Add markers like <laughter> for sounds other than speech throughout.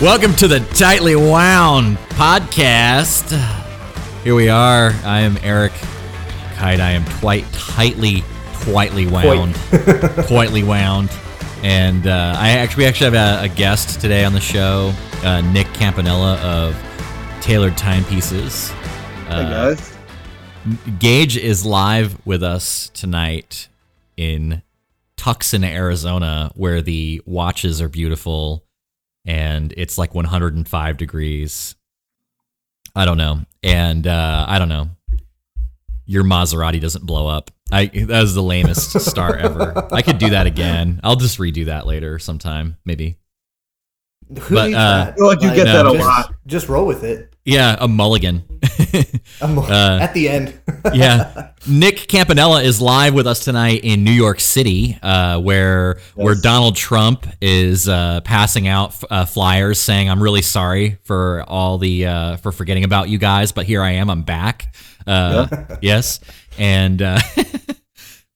Welcome to the Tightly Wound podcast. Here we are. I am Eric Kite. I am quite tightly, tightly wound, tightly <laughs> wound, and uh, I actually we actually have a, a guest today on the show, uh, Nick Campanella of Tailored Timepieces. Uh, guys. Gage is live with us tonight in Tucson, Arizona, where the watches are beautiful and it's like 105 degrees. I don't know. And uh, I don't know. Your Maserati doesn't blow up. I that was the lamest <laughs> start ever. I could do that again. I'll just redo that later sometime, maybe. Who But, needs uh, that? I feel like you get no, that a just, lot. Just roll with it. Yeah, a mulligan. <laughs> <laughs> Uh, at the end. <laughs> yeah. Nick Campanella is live with us tonight in New York City, uh, where where Donald Trump is uh, passing out uh, flyers saying, "I'm really sorry for all the uh, for forgetting about you guys, but here I am. I'm back." Uh, <laughs> Yes, and uh,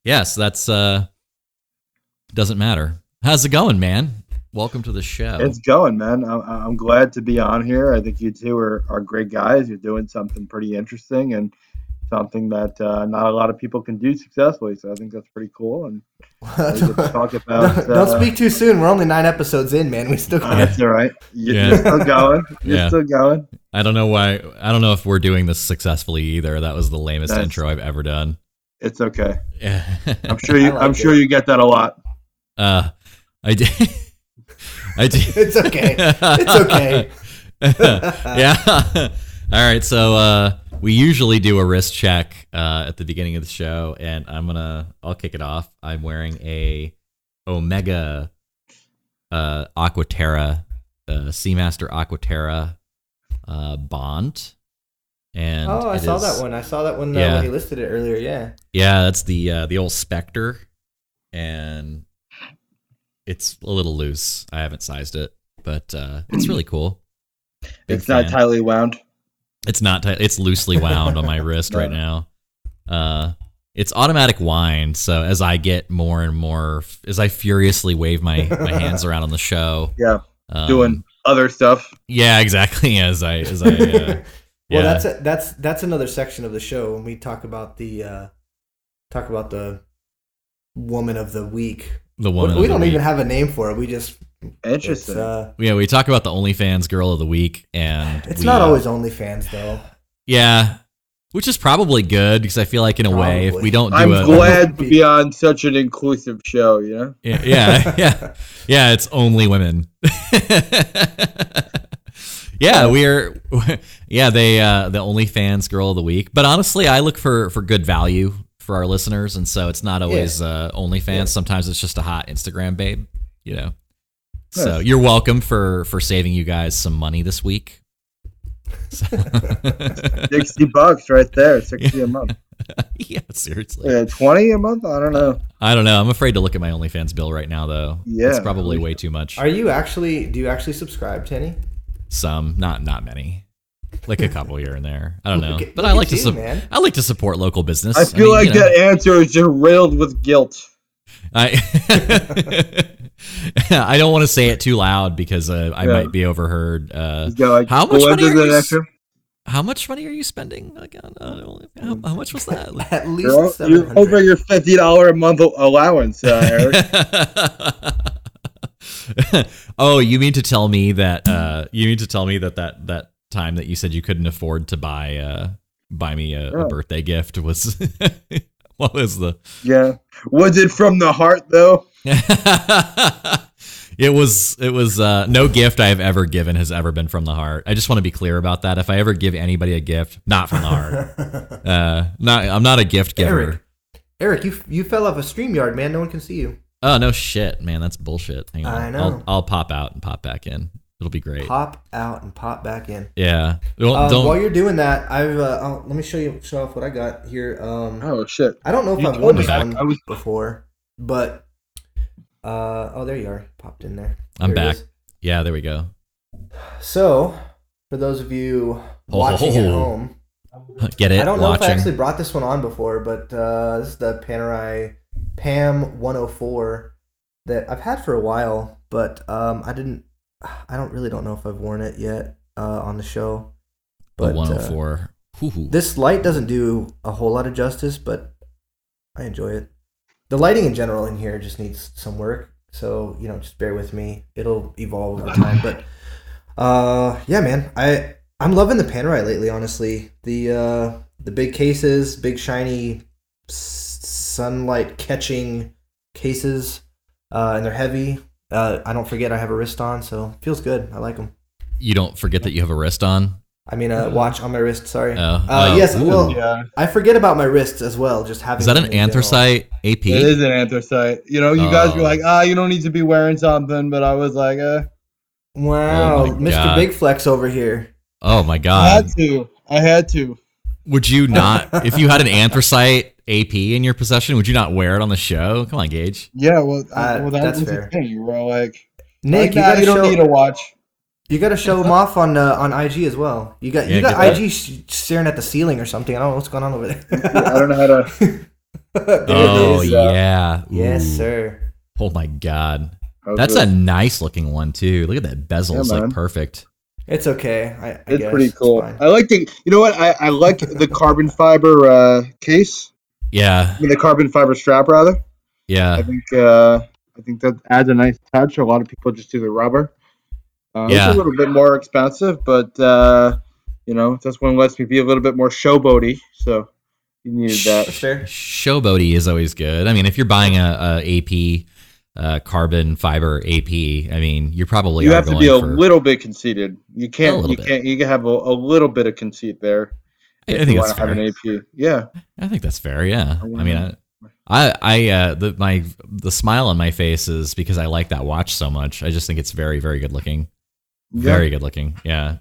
yes, that's uh, doesn't matter. How's it going, man? Welcome to the show. It's going, man. I'm, I'm glad to be on here. I think you two are, are great guys. You're doing something pretty interesting and something that uh, not a lot of people can do successfully. So I think that's pretty cool. And we get to <laughs> talk about. don't, don't uh, speak too soon. We're only nine episodes in, man. We still got That's all right. You're, Yeah. you're still going. You're Yeah. still going. I don't know why. I don't know if we're doing this successfully either. That was the lamest That's- intro I've ever done. It's okay. Yeah. <laughs> I'm sure you. I like I'm sure you get that a lot. Uh, I did. <laughs> I did. <laughs> It's okay. It's okay. <laughs> yeah. <laughs> All right. So uh, we usually do a wrist check uh, at the beginning of the show, and I'm gonna. I'll kick it off. I'm wearing a Omega uh, Aquaterra, uh, Seamaster Aquaterra uh, Bond. And Oh, I saw is- that one. I saw that one uh, Yeah. when he listed it earlier. Yeah. Yeah, that's the uh, the old Spectre, and it's a little loose. I haven't sized it, but uh, it's really cool. <clears throat> Big it's not tightly wound. It's not tight. It's loosely wound on my <laughs> wrist right now. Uh, it's automatic wind. So as I get more and more, as I furiously wave my my hands around on the show, <laughs> Yeah, um, doing other stuff. Yeah, exactly. <laughs> As I as I. Uh, Well, that's a, that's that's another section of the show when we talk about the uh, talk about the woman of the week. The We, woman. we of the don't week. even have a name for it. We just Interesting. uh, Yeah, we talk about the OnlyFans girl of the week, and it's we, not uh, always OnlyFans though. Yeah, which is probably good because I feel like in a way, if we don't do I'm it, glad to be on such an inclusive show. You know. yeah, yeah, <laughs> <laughs> yeah, yeah, it's only women. <laughs> yeah, we're yeah they uh, the OnlyFans girl of the week. But honestly, I look for for good value for our listeners, and so it's not always uh, OnlyFans. Yeah. Sometimes it's just a hot Instagram babe, you know. So Nice. you're welcome for for saving you guys some money this week. So- <laughs> <laughs> Sixty bucks right there. Sixty a month. <laughs> yeah, seriously. Yeah, Twenty a month. I don't know. I don't know. I'm afraid to look at my OnlyFans bill right now, though. Yeah. it's probably way too much. Are you actually? Do you actually subscribe to any? Some, not not many, like a couple here and there. I don't know, Look at- but look I like to you, su- man. I like to support local business. I feel mean, like you know, that answer is just riddled with guilt. I <laughs> I don't want to say it too loud because uh, I Yeah. might be overheard. Uh, He's like, how much money are you? next. How much money are you spending? Like, uh, how, how much was that? <laughs> At least You're, you're over your fifty dollar a month allowance, uh, <laughs> Eric. oh, you mean to tell me that uh, you mean to tell me that that that time that you said you couldn't afford to buy uh, buy me a, a birthday gift was <laughs> what was the yeah. Was it from the heart though? <laughs> it was it was uh, no gift I have ever given has ever been from the heart. I just want to be clear about that. If I ever give anybody a gift, not from the heart. <laughs> uh, not I'm not a gift giver. Eric, Eric, you you fell off a StreamYard, man. No one can see you. Oh no shit, man, that's bullshit. Hang on. I know. I'll, I'll pop out and pop back in. It'll be great. Pop out and pop back in. Yeah. Don't, Um, don't- while you're doing that, I've uh, oh, let me show you show off what I got here. Um, Oh shit. I don't know if You I've told won this that. one was- before, but uh, oh, there you are, popped in there. I'm There back. yeah, there we go. So, for those of you watching at Oh. home, <laughs> Get it? I don't know Watching. if I actually brought this one on before, but uh, this is the Panerai PAM 104 that I've had for a while, but um, I didn't I don't really don't know if I've worn it yet uh, on the show. But uh, 104. Hoo-hoo. this light doesn't do a whole lot of justice, but I enjoy it. The lighting in general in here just needs some work, so you know, just bear with me. It'll evolve over time, but uh, yeah, man, I I'm loving the Panerai lately. Honestly, the uh, the big cases, big shiny sunlight catching cases, uh, and they're heavy. Uh, I don't forget I have a wrist on, so feels good. I like them. you don't forget that you have a wrist on. I mean, a watch on my wrist. Sorry. Oh, Uh, oh, yes. ooh. Well, Yeah, I forget about my wrists as well. Just having Is that an in general. anthracite AP? it is an anthracite. You know, you guys were Oh. like, ah, you don't need to be wearing something, but I was like, uh, Wow, Oh Mr. God. Big Flex over here. Oh my God. I god. had to. I had to. Would you not if you had an anthracite AP in your possession, would you not wear it on the show? Come on, Gage. Yeah, well, Uh, well that that's was fair. the thing. You were like, Nick, like, you nah, gotta you don't show need a watch. you gotta show them off on uh, on IG as well. You got Yeah, you got get that. IG staring at the ceiling or something. I don't know what's going on over there. <laughs> I don't know how to. <laughs> There Oh is. yeah. Yes, sir. Oh my god. how That's to- a nice looking one too. Look at that bezel. Yeah, it's like perfect. It's okay. I, I It's guess. pretty cool. fine. I like the. You know what? I, I like the carbon fiber uh, case. Yeah. I mean, the carbon fiber strap rather. Yeah. I think. Uh, I think that adds a nice touch. A lot of people just do the rubber. Uh, Yeah. It's a little bit more expensive, but uh, you know this one lets me be a little bit more showboaty. So you needed that. Fair. Showboaty is always good. I mean, if you're buying a, a AP uh, carbon fiber AP, I mean, you're probably You are have to be a for. little bit conceited. You can't. You bit. can't. You can have a, a little bit of conceit there. I, I think you that's wanna have fair. an AP. Yeah. I think that's fair. Yeah. I I mean, I, I, I, uh, the my the smile on my face is because I like that watch so much. I just think it's very, very good looking. Yeah. Very good looking. Yeah.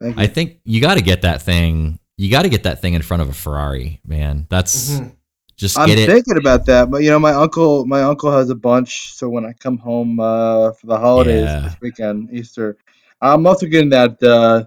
Thank you. I think you got to get that thing. You got to get that thing in front of a Ferrari, man. That's Mhm. Just I'm get it. thinking about that, but you know, my uncle, my uncle has a bunch. So when I come home uh, for the holidays Yeah. this weekend, Easter, I'm also getting that uh,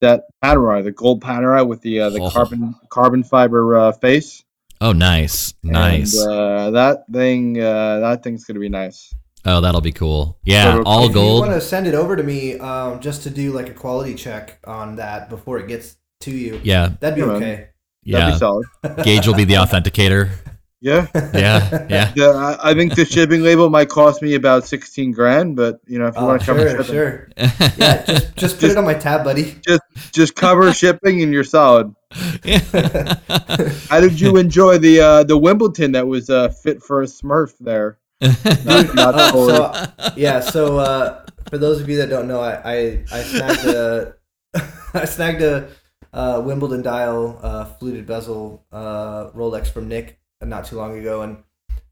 that Panerai, the gold Panerai with the uh, the Oh. carbon carbon fiber uh, face. Oh, nice, nice. And, uh, that thing, uh, that thing's gonna be nice. oh, that'll be cool. Yeah, So- all if you want to send it over to me, um, just to do like a quality check on that before it gets to you, Yeah, that'd be Yeah, okay. That'd yeah. be solid. Gage will be the authenticator. <laughs> Yeah, Yeah, yeah. <laughs> yeah. I, I think the shipping label might cost me about sixteen grand, but you know, if you Oh, want to cover sure, shipping, sure. Yeah, just just put it on my tab, buddy. just just cover <laughs> shipping and you're solid. How did you enjoy the uh, the Wimbledon that was uh, fit for a Smurf there? Not, not Uh, so yeah, so uh, for those of you that don't know, I I, I snagged a I snagged a uh, Wimbledon dial uh, fluted bezel uh, Rolex from Nick not too long ago, and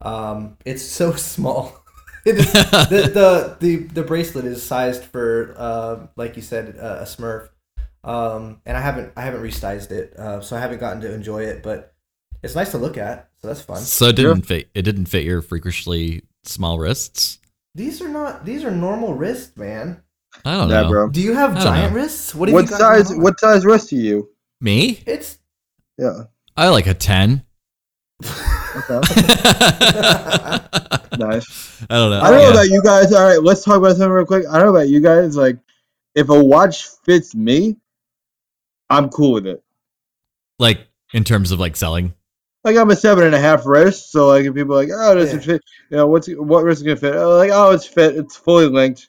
um, it's so <laughs> small. <laughs> it is, the, <laughs> the the the bracelet is sized for uh, like you said uh, a Smurf, um, and I haven't I haven't resized it, uh, so I haven't gotten to enjoy it, but it's nice to look at, so that's fun. so it didn't fit. It didn't fit your freakishly small wrists. These are not these are normal wrists, man. I don't Yeah, know. bro. Do you have giant know. wrists? What, What you size? going? What size wrist are you? Me? It's Yeah. I like a ten. Okay. <laughs> nice. I don't know. I don't know Yeah. about you guys. All right, let's talk about something real quick. I don't know about you guys. Like, if a watch fits me, I'm cool with it. like in terms of like selling. Like I'm a seven and a half wrist, so like if people are like, oh, does Yeah. it fit? You know, what's what wrist is gonna fit? Oh, like, oh, it's fit. It's fully linked.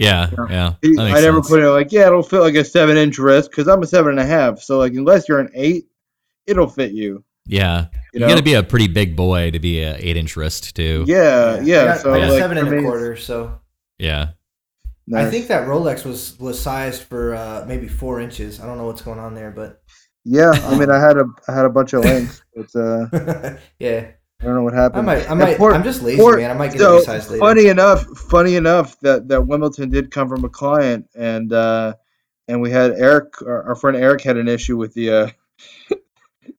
Yeah, Yeah. yeah. He- that makes I never sense. put it like, yeah, it'll fit like a seven inch wrist because I'm a seven and a half. So like, unless you're an eight, it'll fit you. Yeah, You you know? got to be a pretty big boy to be an eight inch wrist too. Yeah, yeah. I got, so I got like, seven and a quarter. So Yeah. nice. I think that Rolex was was sized for uh, maybe four inches. I don't know what's going on there, but Yeah, I mean, I had a I had a bunch of <laughs> links, but uh, <laughs> yeah, I don't know what I happened. might. I might. for- I'm just lazy, man. I might get so resized later. funny enough, funny enough that that Wimbledon did come from a client, and uh, and we had Eric, our, our friend Eric, had an issue with the uh, <laughs>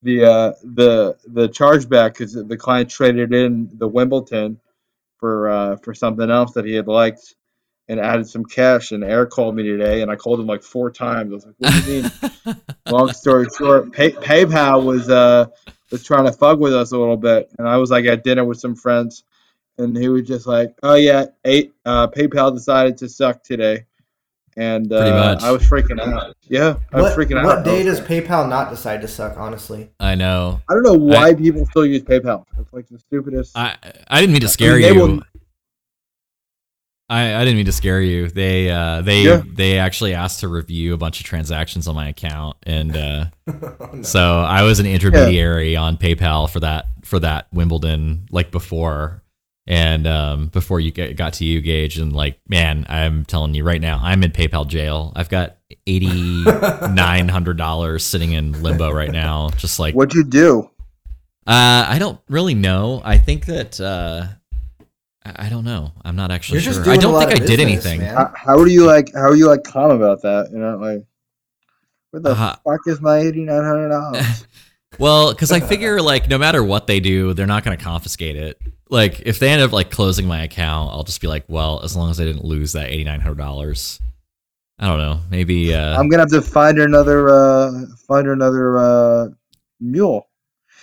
the uh, the the chargeback because the client traded in the Wimbledon for uh, for something else that he had liked and added some cash. And Eric called me today, and I called him like four times. I was like, "What do you mean?" <laughs> Long story short, Pay- PayPal was uh was trying to fug with us a little bit, and I was like at dinner with some friends, and he was just like, "Oh yeah, eight, uh, PayPal decided to suck today," and uh, much. I was freaking out. Yeah, I was What, freaking out. what day does PayPal not decide to suck? Honestly, I know. I don't know why people still use PayPal. It's like the stupidest. I I didn't mean to scare they you. will- I, I didn't mean to scare you. They uh they Yeah. they actually asked to review a bunch of transactions on my account and uh <laughs> Oh, no. so I was an intermediary on PayPal for that for that Wimbledon like before and um before you get, got to you Gage and like man I'm telling you right now I'm in PayPal jail. I've got eighty nine hundred dollars sitting in limbo right now just like What'd you do? uh I don't really know. I think that uh I I don't know. I'm not actually You're sure. just doing I don't a lot think I of did anything. man. How, how are you like? How are you like calm about that? You know, like, where the Uh, fuck is my eighty nine hundred dollars? <laughs> Well, because I figure like no matter what they do, they're not going to confiscate it. Like if they end up like closing my account, I'll just be like, well, as long as I didn't lose that eighty nine hundred dollars. I don't know. Maybe. Uh, I'm gonna have to find her another, uh, find her another uh, mule.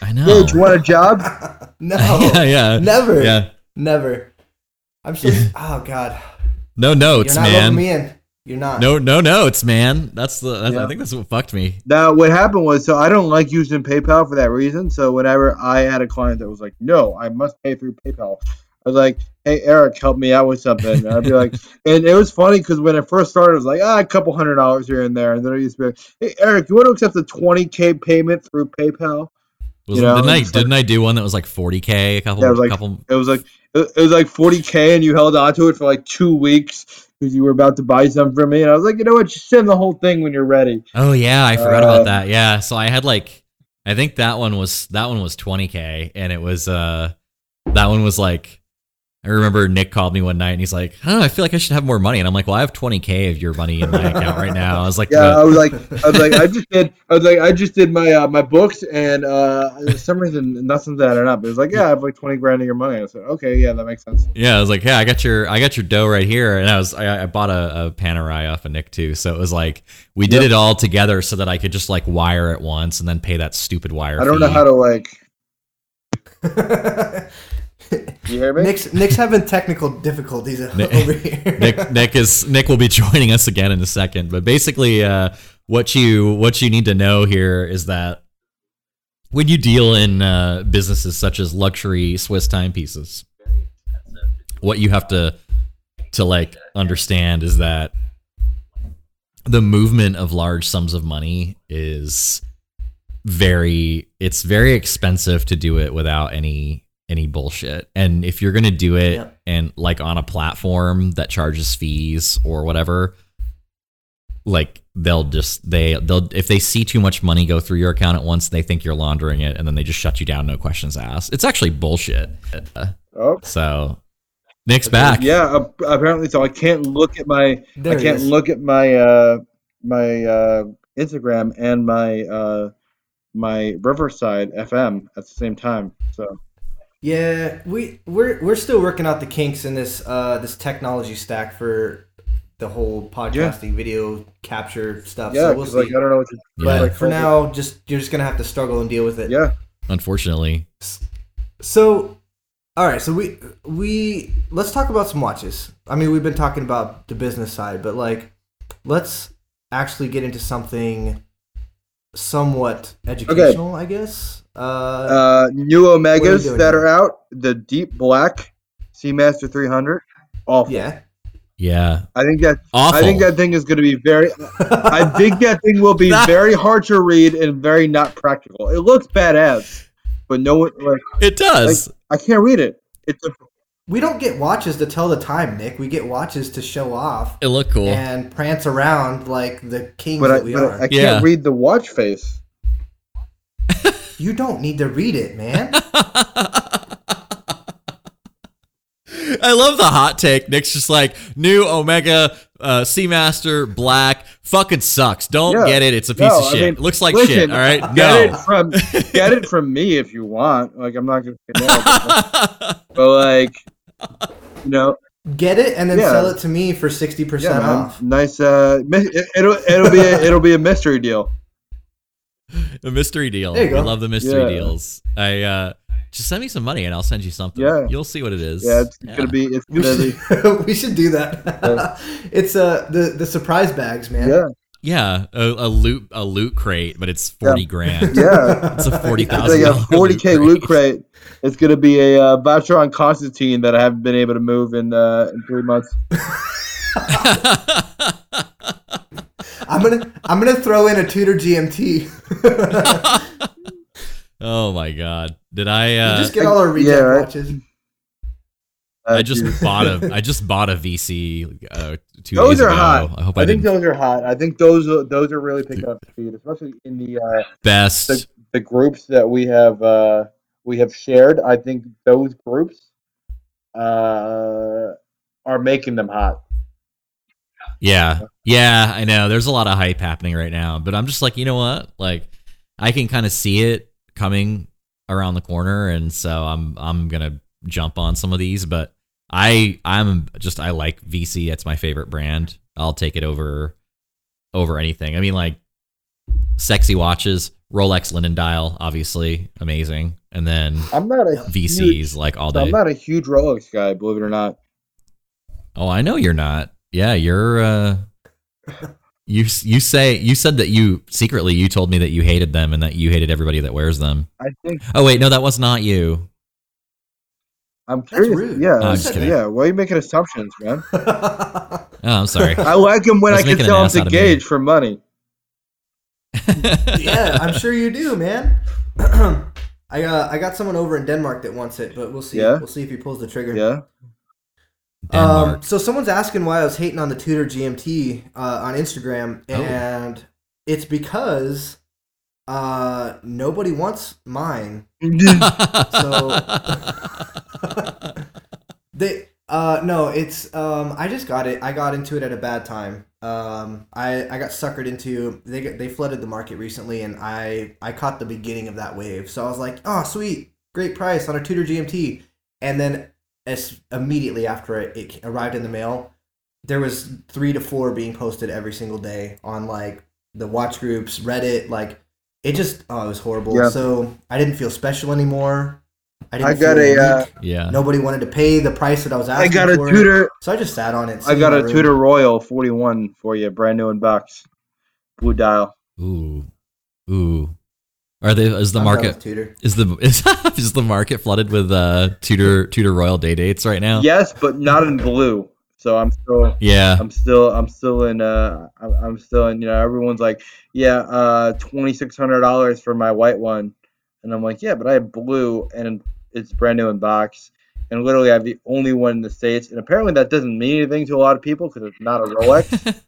I know. Hey, do you want a job? <laughs> no, <laughs> yeah, yeah, never, yeah. never. I'm so. <laughs> Oh God, No notes, you're not man. me in. You're not. No, no notes, man. That's the. That's, I think that's what fucked me. Now, what happened was, so I don't like using PayPal for that reason. So whenever I had a client that was like, "No, I must pay through PayPal," I was like, "Hey, Eric, help me out with something." And I'd be like, <laughs> and it was funny because when it first started, it was like, ah, a couple hundred dollars here and there, and then I used to be like, "Hey, Eric, you want to accept a twenty k payment through PayPal?" Was, You know, didn't I like- didn't I do one that was like forty k a couple Yeah, it was like- couple It was like it was like forty k, and you held on to it for like two weeks because you were about to buy something from me, and I was like, you know what, just send the whole thing when you're ready. Oh yeah, I forgot Uh, about that. Yeah, so I had like I think that one was that one was 20k and it was uh that one was like I remember Nick called me one night and he's like, "Huh, I feel like I should have more money." And I'm like, "Well, I have 20k of your money in my account right now." I was like, Yeah, "Uh, I was like, I was like, I just did, I was like, I just did my uh, my books, and uh, for some reason nothing nothing's adding up. It was like, yeah, I have like twenty grand of your money. I said, okay, yeah, that makes sense. Yeah, I was like, yeah, I got your, I got your dough right here, and I was, I, I bought a, a Panerai off of Nick too, so it was like we did Yep. it all together so that I could just like wire it once and then pay that stupid wire. I don't know how to like. <laughs> You hear me? Nick's Nick's having technical difficulties Nick- <laughs> over here. Nick, Nick is Nick will be <laughs> joining us again in a second, but basically, uh, what you what you need to know here is that when you deal in uh, businesses such as luxury Swiss timepieces, what you have to to like understand is that the movement of large sums of money is very it's very expensive to do it without any any bullshit and if you're going to do it Yeah. and like on a platform that charges fees or whatever like they'll just they they'll if they see too much money go through your account at once they think you're laundering it and then they just shut you down no questions asked it's actually bullshit Uh, Oh, so nick's back yeah. apparently, so I can't look at my, There I can't is. look at my uh my uh Instagram and my uh my Riverside FM at the same time. So Yeah, we we're we're still working out the kinks in this uh this technology stack for the whole podcasting video capture stuff. yeah, so we'll see. like I don't know what to. Yeah. but like, for now, just you're just gonna have to struggle and deal with it. yeah. unfortunately So, all right. So we we let's talk about some watches. I mean, we've been talking about the business side, but like, let's actually get into something somewhat educational, I guess. Uh, Uh, new What are Omegas that here? are out. The deep black Seamaster 300. Awful. yeah. yeah I think that awful I think that thing is going to be very. <laughs> I think that thing will be That- very hard to read and very not practical. It looks badass, but no one like it does I can't read it. It's a, we don't get watches to tell the time, Nick. We get watches to show off it look cool and prance around like the kings but I, that we but are. I can't Yeah. read the watch face. You don't need to read it, man. <laughs> I love the hot take. Nick's just like new Omega uh, Seamaster Black fucking sucks. Don't Yeah. get it. It's a piece No, of I shit. mean, It looks like Listen, shit. All right, get no. it from get it from me if you want. Like I'm not going to say no, but, <laughs> but like you know, Get it and then Yeah. sell it to me for sixty yeah, percent off. nice. Uh, it, it'll it'll be a, it'll be a mystery deal. <laughs> a mystery deal. There you We go. love the mystery Yeah. deals. I uh, just send me some money and I'll send you something. Yeah. you'll see what it is. Yeah, it's gonna be. It's We gonna be. should, <laughs> we should do that. <laughs> it's uh the the surprise bags, man. Yeah, yeah, a, a loot a loot crate, but it's forty grand. yeah. It's a forty. It's like a forty k loot crate. It's gonna be a uh, Vacheron Constantin that I haven't been able to move in uh, in three months. <laughs> I'm gonna I'm gonna throw in a Tudor GMT. oh my god! Did I? Uh, just get all our reject yeah, right. watches. I just bought a I just bought a VC uh, two Those days are ago. hot. I hope I, I think didn't those are hot. I think those those are really picking up speed, especially in the uh, best. the, the groups that we have uh, we have shared. I think those groups uh, are making them hot. Yeah, yeah, I know. There's a lot of hype happening right now, but I'm just like, you know what? Like, I can kind of see it coming around the corner, and so I'm I'm gonna jump on some of these. But I I'm just I like VC. It's my favorite brand. I'll take it over over anything. I mean, like sexy watches, Rolex linen dial, obviously amazing, and then I'm not a VCs huge, like all so I'm not a huge Rolex guy, believe it or not. Oh, I know you're not. Yeah, you're. uh You you say you said that you secretly you told me that you hated them and that you hated everybody that wears them. I think Oh wait, no, that was not you. I'm That's curious. rude. Yeah, I'm just kidding. yeah. Why are you making assumptions, man? <laughs> Oh, I'm sorry. I like him when I I, can making sell him ass to out of me. Gage for money. <laughs> yeah, I'm sure you do, man. <clears throat> I uh, I got someone over in Denmark that wants it, but we'll see. Yeah? We'll see if he pulls the trigger. Yeah. Denmark. Um, so someone's asking why I was hating on the Tudor GMT uh, on Instagram, Oh. and it's because uh, nobody wants mine. <laughs> So <laughs> they uh no, it's um I just got it. I got into it at a bad time. Um I I got suckered into they got- they flooded the market recently and I I caught the beginning of that wave. So I was like, "Oh, sweet. Great price on a Tudor GMT." And then as immediately after it, it arrived in the mail, there was 3 to 4 being posted every single day on like the watch groups, Reddit, like it just oh, it was horrible. Yeah. So I didn't feel special anymore. I didn't I got feel a, uh, yeah. Nobody wanted to pay the price that I was I got a for it. Tudor. So I just sat on it. I got a my Tudor. Royal 41 for you, brand new in box, blue dial. Ooh, ooh. Are they? Is the I'm market with Tudor. is the is, <laughs> is the market flooded with uh Tudor Tudor Royal day dates right now? Yes, but not in blue. So I'm still, Yeah. I'm still, I'm still in. Uh, I'm, I'm still in. You know, everyone's like, yeah, uh, twenty six hundred dollars for my white one, and I'm like, yeah, but I have blue and it's brand new in box. And literally, I'm the only one in the states, and apparently that doesn't mean anything to a lot of people because it's not a Rolex. <laughs>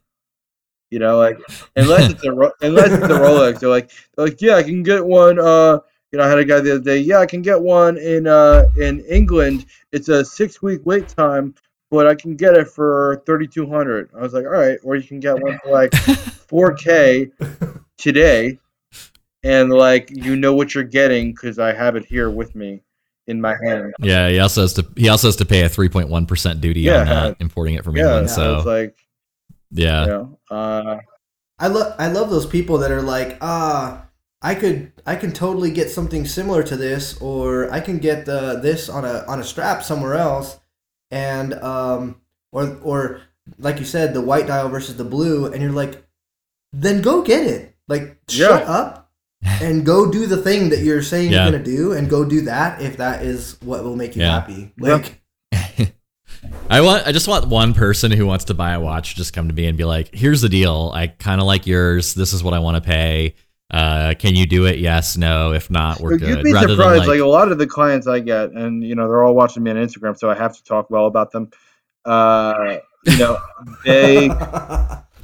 You know, like unless it's a <laughs> unless it's a Rolex, they're like they're like yeah, I can get one. Uh, you know, I had a guy the other day. Yeah, I can get one in uh in England. It's a six week wait time, but I can get it for thirty two hundred. I was like, all right, or you can get one for like four k <laughs> today, and like you know what you're getting because I have it here with me in my hand. yeah. He also has to he also has to pay a three point one percent duty on Yeah. that importing it from Yeah, England. so it's like yeah. you know, uh, I love I love those people that are like, ah, I could I can totally get something similar to this, or I can get the this on a on a strap somewhere else, and um or or like you said, the white dial versus the blue, and you're like, then go get it. Like shut up and go do the thing that you're saying Yeah. you're gonna do, and go do that if that is what will make you Yeah. happy. Yeah. Like. I want I just want one person who wants to buy a watch just come to me and be like, "Here's the deal. I kind of like yours. This is what I want to pay. Uh, can you do it? Yes, no. If not, we're You'd good." be Rather surprised. Like, like, a lot of the clients I get, and you know, they're all watching me on Instagram, so I have to talk well about them. Uh, you know, <laughs> they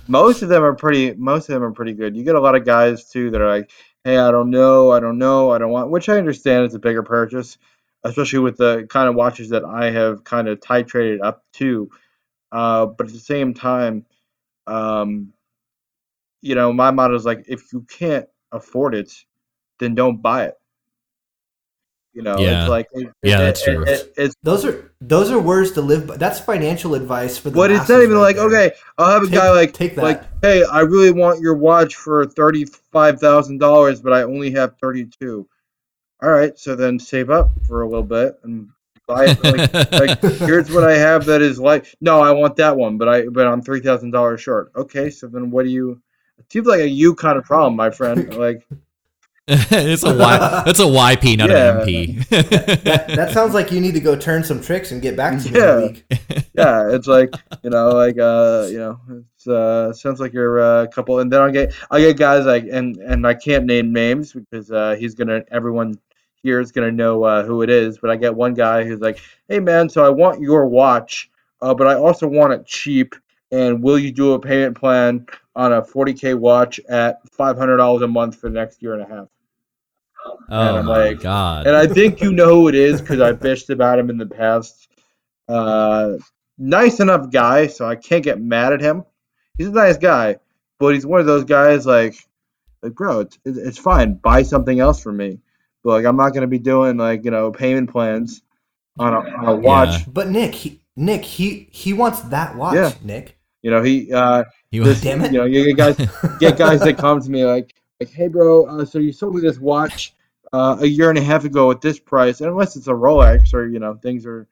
most of them are pretty. Most of them are pretty good. You get a lot of guys too that are like, "Hey, I don't know, I don't know, I don't want," which I understand is a bigger purchase, especially with the kind of watches that I have kind of titrated up to. Uh, but at the same time, um, you know, my motto is like, if you can't afford it, then don't buy it. You know, Yeah. it's like it- Yeah, it- that's it- true. it- it's Those are those are words to live by. That's financial advice for the. but it's not even right like there. okay, I'll have a Take- guy like take that. like hey, I really want your watch for thirty five thousand dollars, but I only have thirty two. All right, so then save up for a little bit and buy it. Like, <laughs> like here's what I have that is like, no, I want that one, but I but I'm three thousand dollars short. Okay, so then what do you? It seems like a you kind of problem, my friend. Like, <laughs> it's a y. That's a YP, not Yeah. an MP. That, that sounds like you need to go turn some tricks and get back to me Yeah. week. <laughs> yeah, it's like you know, like uh, you know, it's uh, sounds like you're uh, a couple, and then I get I get guys like, and and I can't name names because uh, he's gonna everyone here is gonna know uh, who it is, but I get one guy who's like, hey man, so I want your watch, uh, but I also want it cheap, and will you do a payment plan on a 40k watch at $500 a month for the next year and a half? oh I'm my like- god. and I think you know who it is because I bitched about him in the past. Uh, nice enough guy, so I can't get mad at him. He's a nice guy, but he's one of those guys like, like bro, it's, it's fine. Buy something else for me, like I'm not gonna be doing like you know payment plans on a, on a watch. Yeah. But Nick, he, Nick, he he wants that watch, Yeah. Nick. You know he uh, He this, Damn it. you know you get guys <laughs> get guys that come to me like like hey bro, uh, so you sold me this watch uh, a year and a half ago at this price, and unless it's a Rolex or you know things are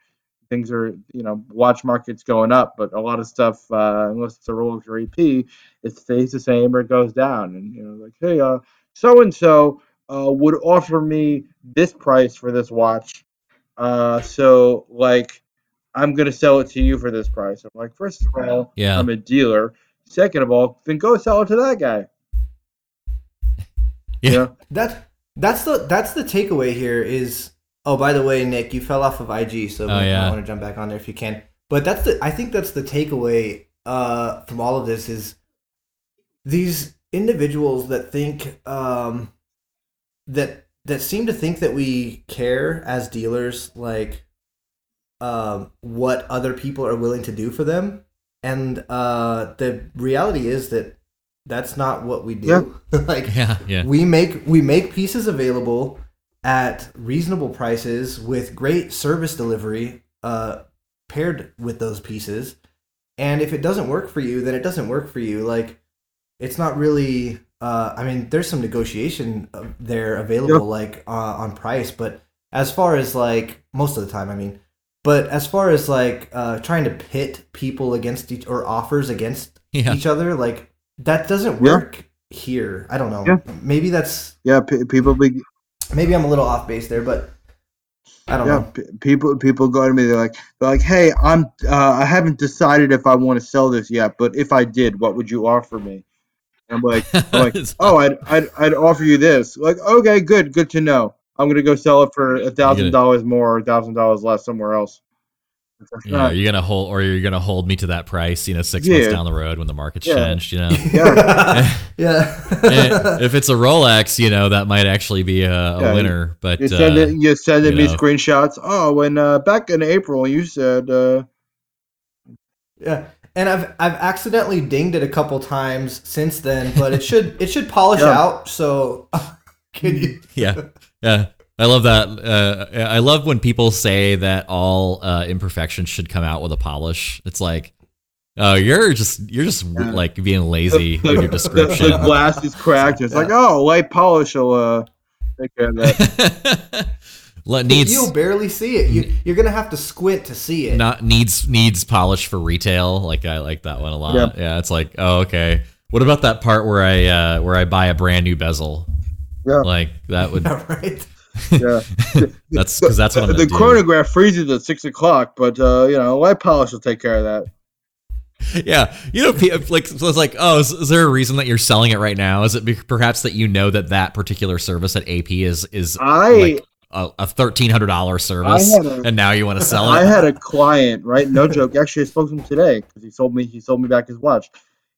things are you know watch market's going up, but a lot of stuff uh, unless it's a Rolex or EP, it stays the same or it goes down. And you know like hey uh so and so uh would offer me this price for this watch, uh so like I'm gonna sell it to you for this price. I'm like first of all Yeah. I'm a dealer. Second of all, then go sell it to that guy. <laughs> Yeah. You know? That that's the that's the takeaway here is oh by the way Nick you fell off of IG so Oh, yeah. might want to jump back on there if you can but that's the I think that's the takeaway uh from all of this is these individuals that think um that that seem to think that we care as dealers like um what other people are willing to do for them. And uh the reality is that that's not what we do. <laughs> Like yeah, yeah. we make we make pieces available at reasonable prices with great service delivery uh, paired with those pieces. And if it doesn't work for you then it doesn't work for you. Like it's not really uh, i mean there's some negotiation uh, there available Yep. like uh, on price but as far as like most of the time i mean but as far as like uh, trying to pit people against each or offers against Yeah. each other like that doesn't Yeah. work here i don't know Yeah. maybe that's Yeah, p- people be maybe i'm a little off base there but i don't yeah, know p- people people go to me. They're like, they're like, hey, I'm uh, I haven't decided if I want to sell this yet, but if I did, what would you offer me? And I'm like, <laughs> I'm like, oh, I'd, I'd I'd offer you this. Like, okay, good, good to know. I'm gonna go sell it for a thousand dollars more or a thousand dollars less somewhere else. It's like, Yeah, "Nah, you're gonna hold, or you're gonna hold me to that price, you know, six Yeah. months down the road when the market's Yeah. changed, you know. <laughs> yeah, <laughs> yeah And if it's a Rolex, you know, that might actually be a, a Yeah, winner. But you uh, send it, you sending you me know. screenshots. Oh, when uh, back in April, you said. Uh, yeah and i've i've accidentally dinged it a couple times since then but it <laughs> should it should polish Yeah. out so <laughs> can you yeah, yeah. I love that. Uh, I love when people say that all uh, imperfections should come out with a polish. It's like, oh, you're just you're just Yeah. like being lazy with your <laughs> description. the glass is cracked. It's like, oh, light polish will uh, take care of that. Let- needs you'll barely see it you you're gonna have to squint to see it not needs needs polish for retail. Like I like that one a lot. Yeah, it's like, oh, okay. What about that part where I uh, where I buy a brand new bezel? Yeah. Like that would <laughs> right <laughs> Yeah. that's because that's what I'm the, the do. chronograph freezes at six o'clock, but uh, you know, light polish will take care of that. Yeah, you know, like so it's like, oh, is, is there a reason that you're selling it right now? Is it perhaps that you know that that particular service at AP is is I like a, a thirteen hundred dollar service, a- and now you want to sell it. I had a client, right? No joke. Actually, I spoke to him today because he sold me. He sold me back his watch.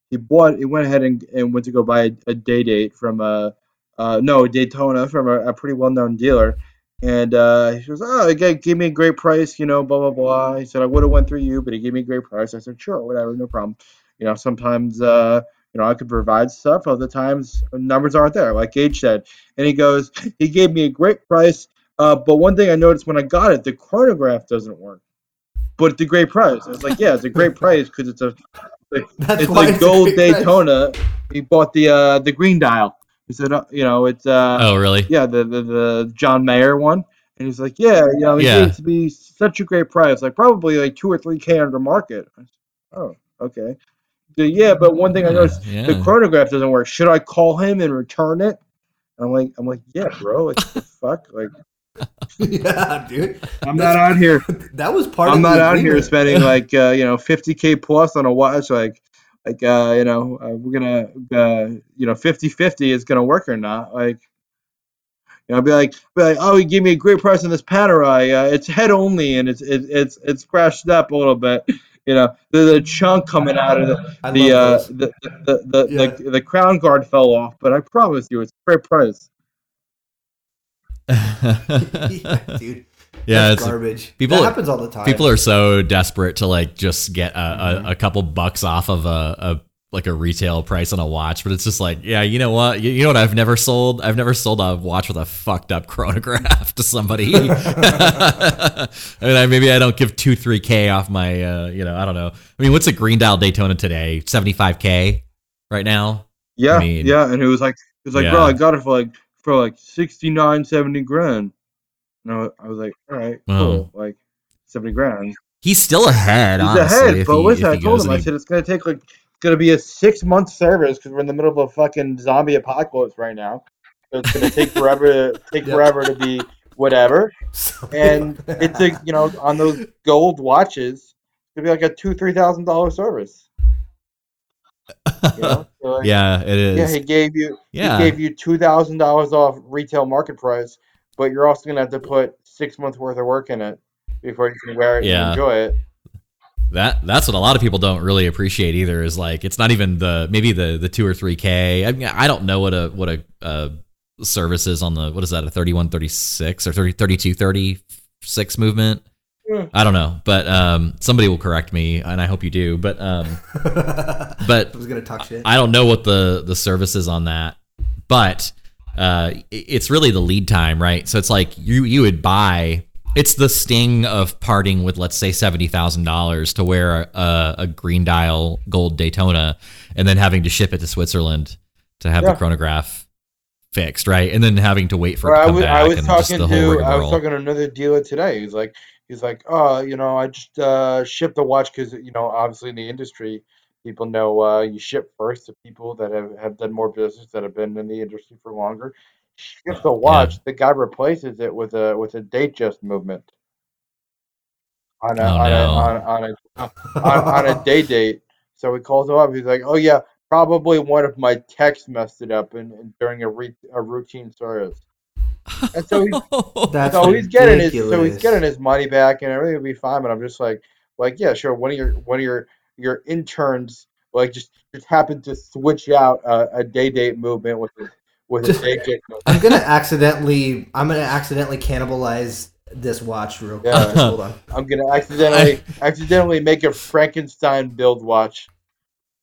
He bought. He went ahead and, and went to go buy a, a day date from a, uh, no Daytona from a, a pretty well known dealer, and uh, he goes, "Oh, he gave, gave me a great price, you know, blah blah blah." He said, "I would have went through you, but he gave me a great price." I said, "Sure, whatever, no problem." You know, sometimes uh, you know I could provide stuff. Other times numbers aren't there, like Gage said. And he goes, he gave me a great price. Uh, but one thing I noticed when I got it, the chronograph doesn't work. But it's a great price. I was like, yeah, it's a great price because it's a <laughs> that's it's like it's gold great price. Daytona. He bought the uh, the green dial, He said, uh, you know, it's uh, oh, really? yeah, the, the the John Mayer one, and he's like, yeah, you know, it Yeah. needs to be such a great price, like probably like two or three k under market. I said, oh, okay. So, yeah, but one thing I noticed, Yeah. the chronograph doesn't work. Should I call him and return it? I'm like, I'm like, yeah, bro, like <laughs> what the fuck, like <laughs> yeah, dude. I'm not out here. <laughs> That was part of I'm not the out here spending <laughs> like uh, you know 50k plus on a watch. Like like uh, you know uh, we're gonna uh, you know 50-50 is gonna work or not. Like you know, I'll be like be like oh, he gave me a great price on this Panerai. Uh, it's head only and it's it, it's it's scratched up a little bit. You know the, the chunk coming out of the the, uh, love the the the, Yeah. the the crown guard fell off, but I promise you it's a great price. <laughs> yeah, <laughs> dude. Yeah, That's it's garbage. people- that happens all the time. people are so desperate to like just get a, Mm-hmm. a, a couple bucks off of a, a like a retail price on a watch, but it's just like, yeah, you know what? You, you know what? I've never sold. I've never sold a watch with a fucked up chronograph <laughs> to somebody. I mean, I, maybe I don't give two, three k off my. Uh, you know, I don't know. I mean, what's a green dial Daytona today? Seventy five k right now. Yeah, mean- yeah, and it was like it was like, bro, I got it for like for like 69, 70 grand. And I was, I was like, all right, Wow. cool, like seventy grand. He's still ahead. He's honestly, ahead, but he- listen, I told him, I said it's gonna take like it's gonna be a six month service because we're in the middle of a fucking zombie apocalypse right now. So it's gonna take forever to <laughs> take Yep. forever to be whatever. <laughs> So- And <laughs> it's a you know on those gold watches, it'd be like a two three thousand dollar service. You know? <laughs> So, like, yeah, it is. Yeah, he gave you Yeah. he gave you two thousand dollars off retail market price, but you're also gonna have to put six months worth of work in it before you can wear it Yeah. and enjoy it. That that's what a lot of people don't really appreciate either. Is like it's not even the maybe the the two or three k. I mean, I don't know what a what a, uh service is on the what is that a thirty one thirty six or 30, 32 36 movement. I don't know, but um, somebody will correct me, and I hope you do. But um, I <laughs> but was gonna talk shit. I don't know what the the service is on that, but uh, it's really the lead time, right? So it's like you you would buy. It's the sting of parting with let's say seventy thousand dollars to wear a, a green dial gold Daytona, and then having to ship it to Switzerland to have Yeah. the chronograph fixed, right? And then having to wait for Or it to I was, back I was and just talking the whole to I was talking to another dealer today. He's like he's like, oh, you know, I just uh, shipped the watch because you know, obviously in the industry, people know uh, you ship first to people that have, have done more business that have been in the industry for longer. Ship the watch, the guy replaces it with a with a Datejust movement on a Oh, on, no. a on, on a on, on a day date. So he calls him up. He's like, "Oh yeah, probably one of my texts messed it up in, in during a, re, a routine service." And so he's <laughs> That's so he's getting his so he's getting his money back and everything will be fine. But I'm just like, like yeah, sure. One of your one of your your interns like just just happened to switch out a, a day date movement with a, with Just- a day date. <laughs> I'm gonna accidentally. I'm gonna accidentally cannibalize this watch real quick. Yeah. Hold on. I'm gonna accidentally accidentally make a Frankenstein build watch.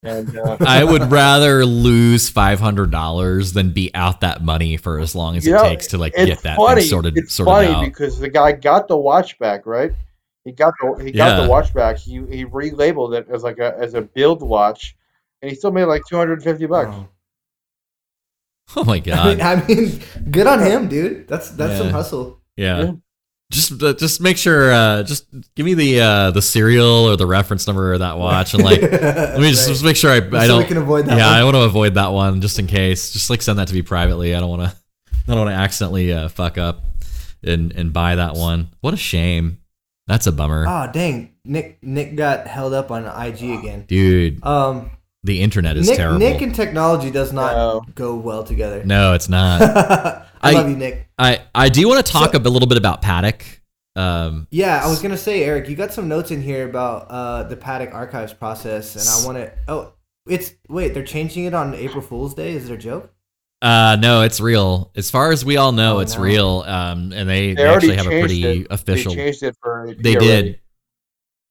And uh, <laughs> I would rather lose five hundred dollars than be out that money for as long as it know, takes to like get that funny. thing sorted it's sorted funny out. because the guy got the watch back, right? He got the he got Yeah. the watch back. He he relabeled it as like a as a build watch, and he still made like 250 bucks. Oh. Oh my <laughs> I god! mean, I mean, good on him, dude. That's that's some hustle. Yeah. Yeah. Just uh, just make sure uh just give me the uh the serial or the reference number of that watch and like <laughs> let me just, just make sure I, I don't we can avoid that. yeah one. I want to avoid that one just in case just like send that to me privately I don't want to I don't want to accidentally uh, fuck up and and buy that one what a shame that's a bummer Oh dang, Nick Nick got held up on IG again. dude Um, the internet is Nick terrible Nick and technology does not No. go well together. no it's not <laughs> I, I- love you, Nick. I I do want to talk So- a, little bit about Patek um Yeah, I was gonna say, Eric, you got some notes in here about uh, the Patek archives process, and I want to. Oh, it's wait, they're changing it on April Fool's Day. Is it a joke? Uh, no, it's real. As far as we all know, Oh, it's no. real. Um, and they, They they, already actually have a pretty it. official. They changed it for AP They already did.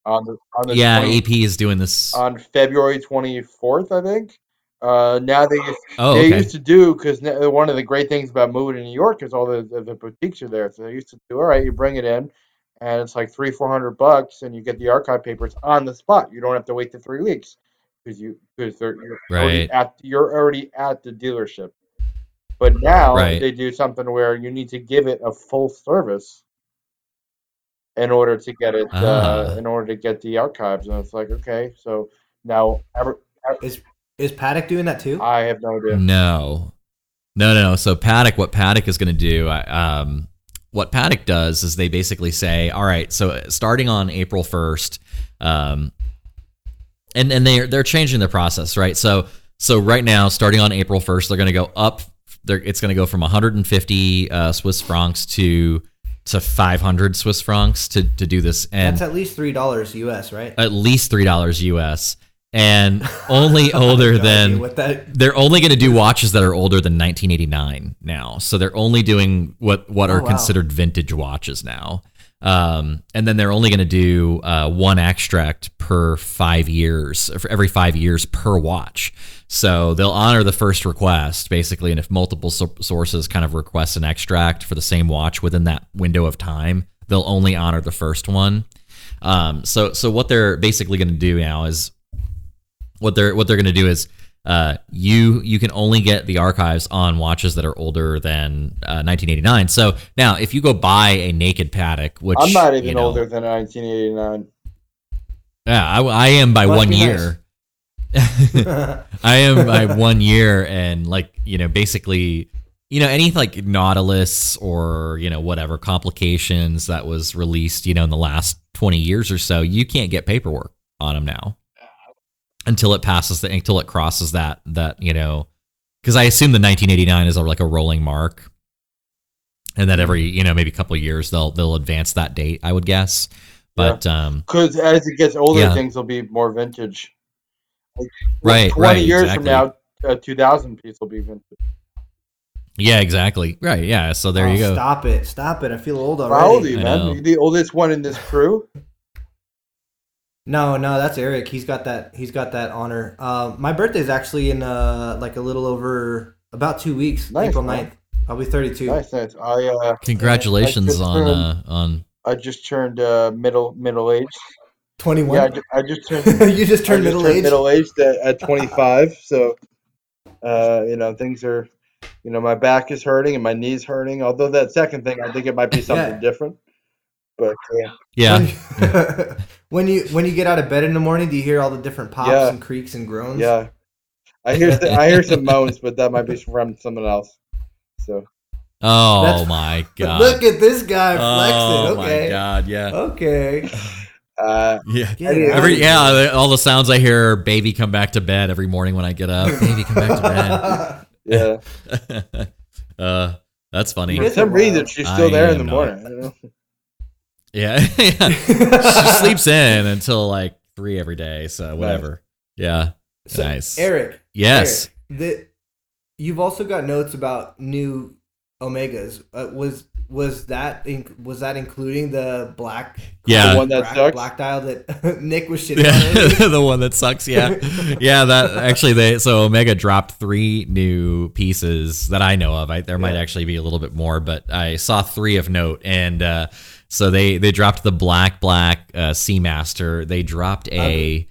on the on the Yeah, 20 AP is doing this. on February 24th, I think. Uh, now they oh, they okay. used to do because one of the great things about moving to New York is all the, the the boutiques are there. So they used to do all right, you bring it in, and it's like three four hundred bucks, and you get the archive papers on the spot. You don't have to wait the three weeks because you because they're you're already at you're already at the dealership. But now Right. they do something where you need to give it a full service in order to get it, uh, Ah. in order to get the archives. And it's like, okay, so now ever, Is is Patek doing that too? I have no idea. No, no, no, no. So Patek, what Patek is going to do, um, what Patek does is they basically say, all right, so starting on April first, um, and and they they're changing the process, right? So so right now, starting on April first, they're going to go up. They're, it's going to go from 150 uh, Swiss francs to to 500 Swiss francs to to do this, and That's at least three dollars US, right? at least three dollars US, and <laughs> only older than what that. they're only going to do watches that are older than 1989 now. So they're only doing what what Oh, are wow. considered vintage watches now. Um, and then they're only going to do uh, one extract per five years, for every five years per watch. So they'll honor the first request basically, and if multiple so- sources kind of request an extract for the same watch within that window of time, they'll only honor the first one. Um, so so what they're basically going to do now is what they're what they're going to do is uh, you you can only get the archives on watches that are older than uh, 1989. So now, if you go buy a naked Patek, which I'm not even you know, older than 1989. Yeah, I, I am by Must one be year. <laughs> I am by <laughs> one year, and like you know, basically, you know, any like Nautilus or you know whatever complications that was released, you know, in the last 20 years or so, you can't get paperwork on them now until it passes the until it crosses that that you know, because I assume the 1989 is a, like a rolling mark, and that every you know maybe a couple of years they'll they'll advance that date. I would guess, but um, Because as it gets older, Yeah. things will be more vintage. Like, Right, 20 right, years exactly. from now, a 2000 piece will be vintage. yeah, exactly, right, yeah. So there Oh, you go. Stop it! Stop it! I feel old already. How old are you, man? You're the oldest one in this crew? No, no, that's Eric. He's got that. He's got that honor. Uh, my birthday's actually in uh, like a little over about two weeks, Nice, April man. 9th. I'll be 32. Nice, nice. I uh, Congratulations I on turned- uh, on I just turned uh, middle middle age. 21. Yeah, I ju- I just <laughs> turned. you just turned I just middle age. Middle aged at, at 25. So, uh, you know, things are, you know, my back is hurting and my knees hurting. Although that second thing, I think it might be <laughs> something Yeah. different. But uh, yeah. <laughs> When, when you when you get out of bed in the morning, do you hear all the different pops Yeah. and creaks and groans? yeah, I hear th- I hear some <laughs> moans, but that might be from someone else. So Oh That's- my <laughs> god. Look at this guy oh flexing. Okay. my god. Yeah. Okay. <laughs> uh, Yeah. Every yeah, all the sounds I hear are baby come back to bed every morning when I get up. Baby come back to bed. Yeah. uh that's funny. For some reason, she's still I there in the am not. morning. I don't know. Yeah. <laughs> yeah. she sleeps in until like 3 every day, so whatever. Yeah. So, Nice. Eric. Yes. Eric, the, you've also got notes about new omegas. Uh, was was that in, was that including the black Yeah. The one that black, sucks? black dial that <laughs> Nick was shitting on? Yeah, <laughs> the one that sucks. Yeah, yeah. That actually, they so Omega dropped three new pieces that I know of. I, there might actually be a little bit more, but I saw three of note, and uh, so they they dropped the black black uh, Seamaster. They dropped a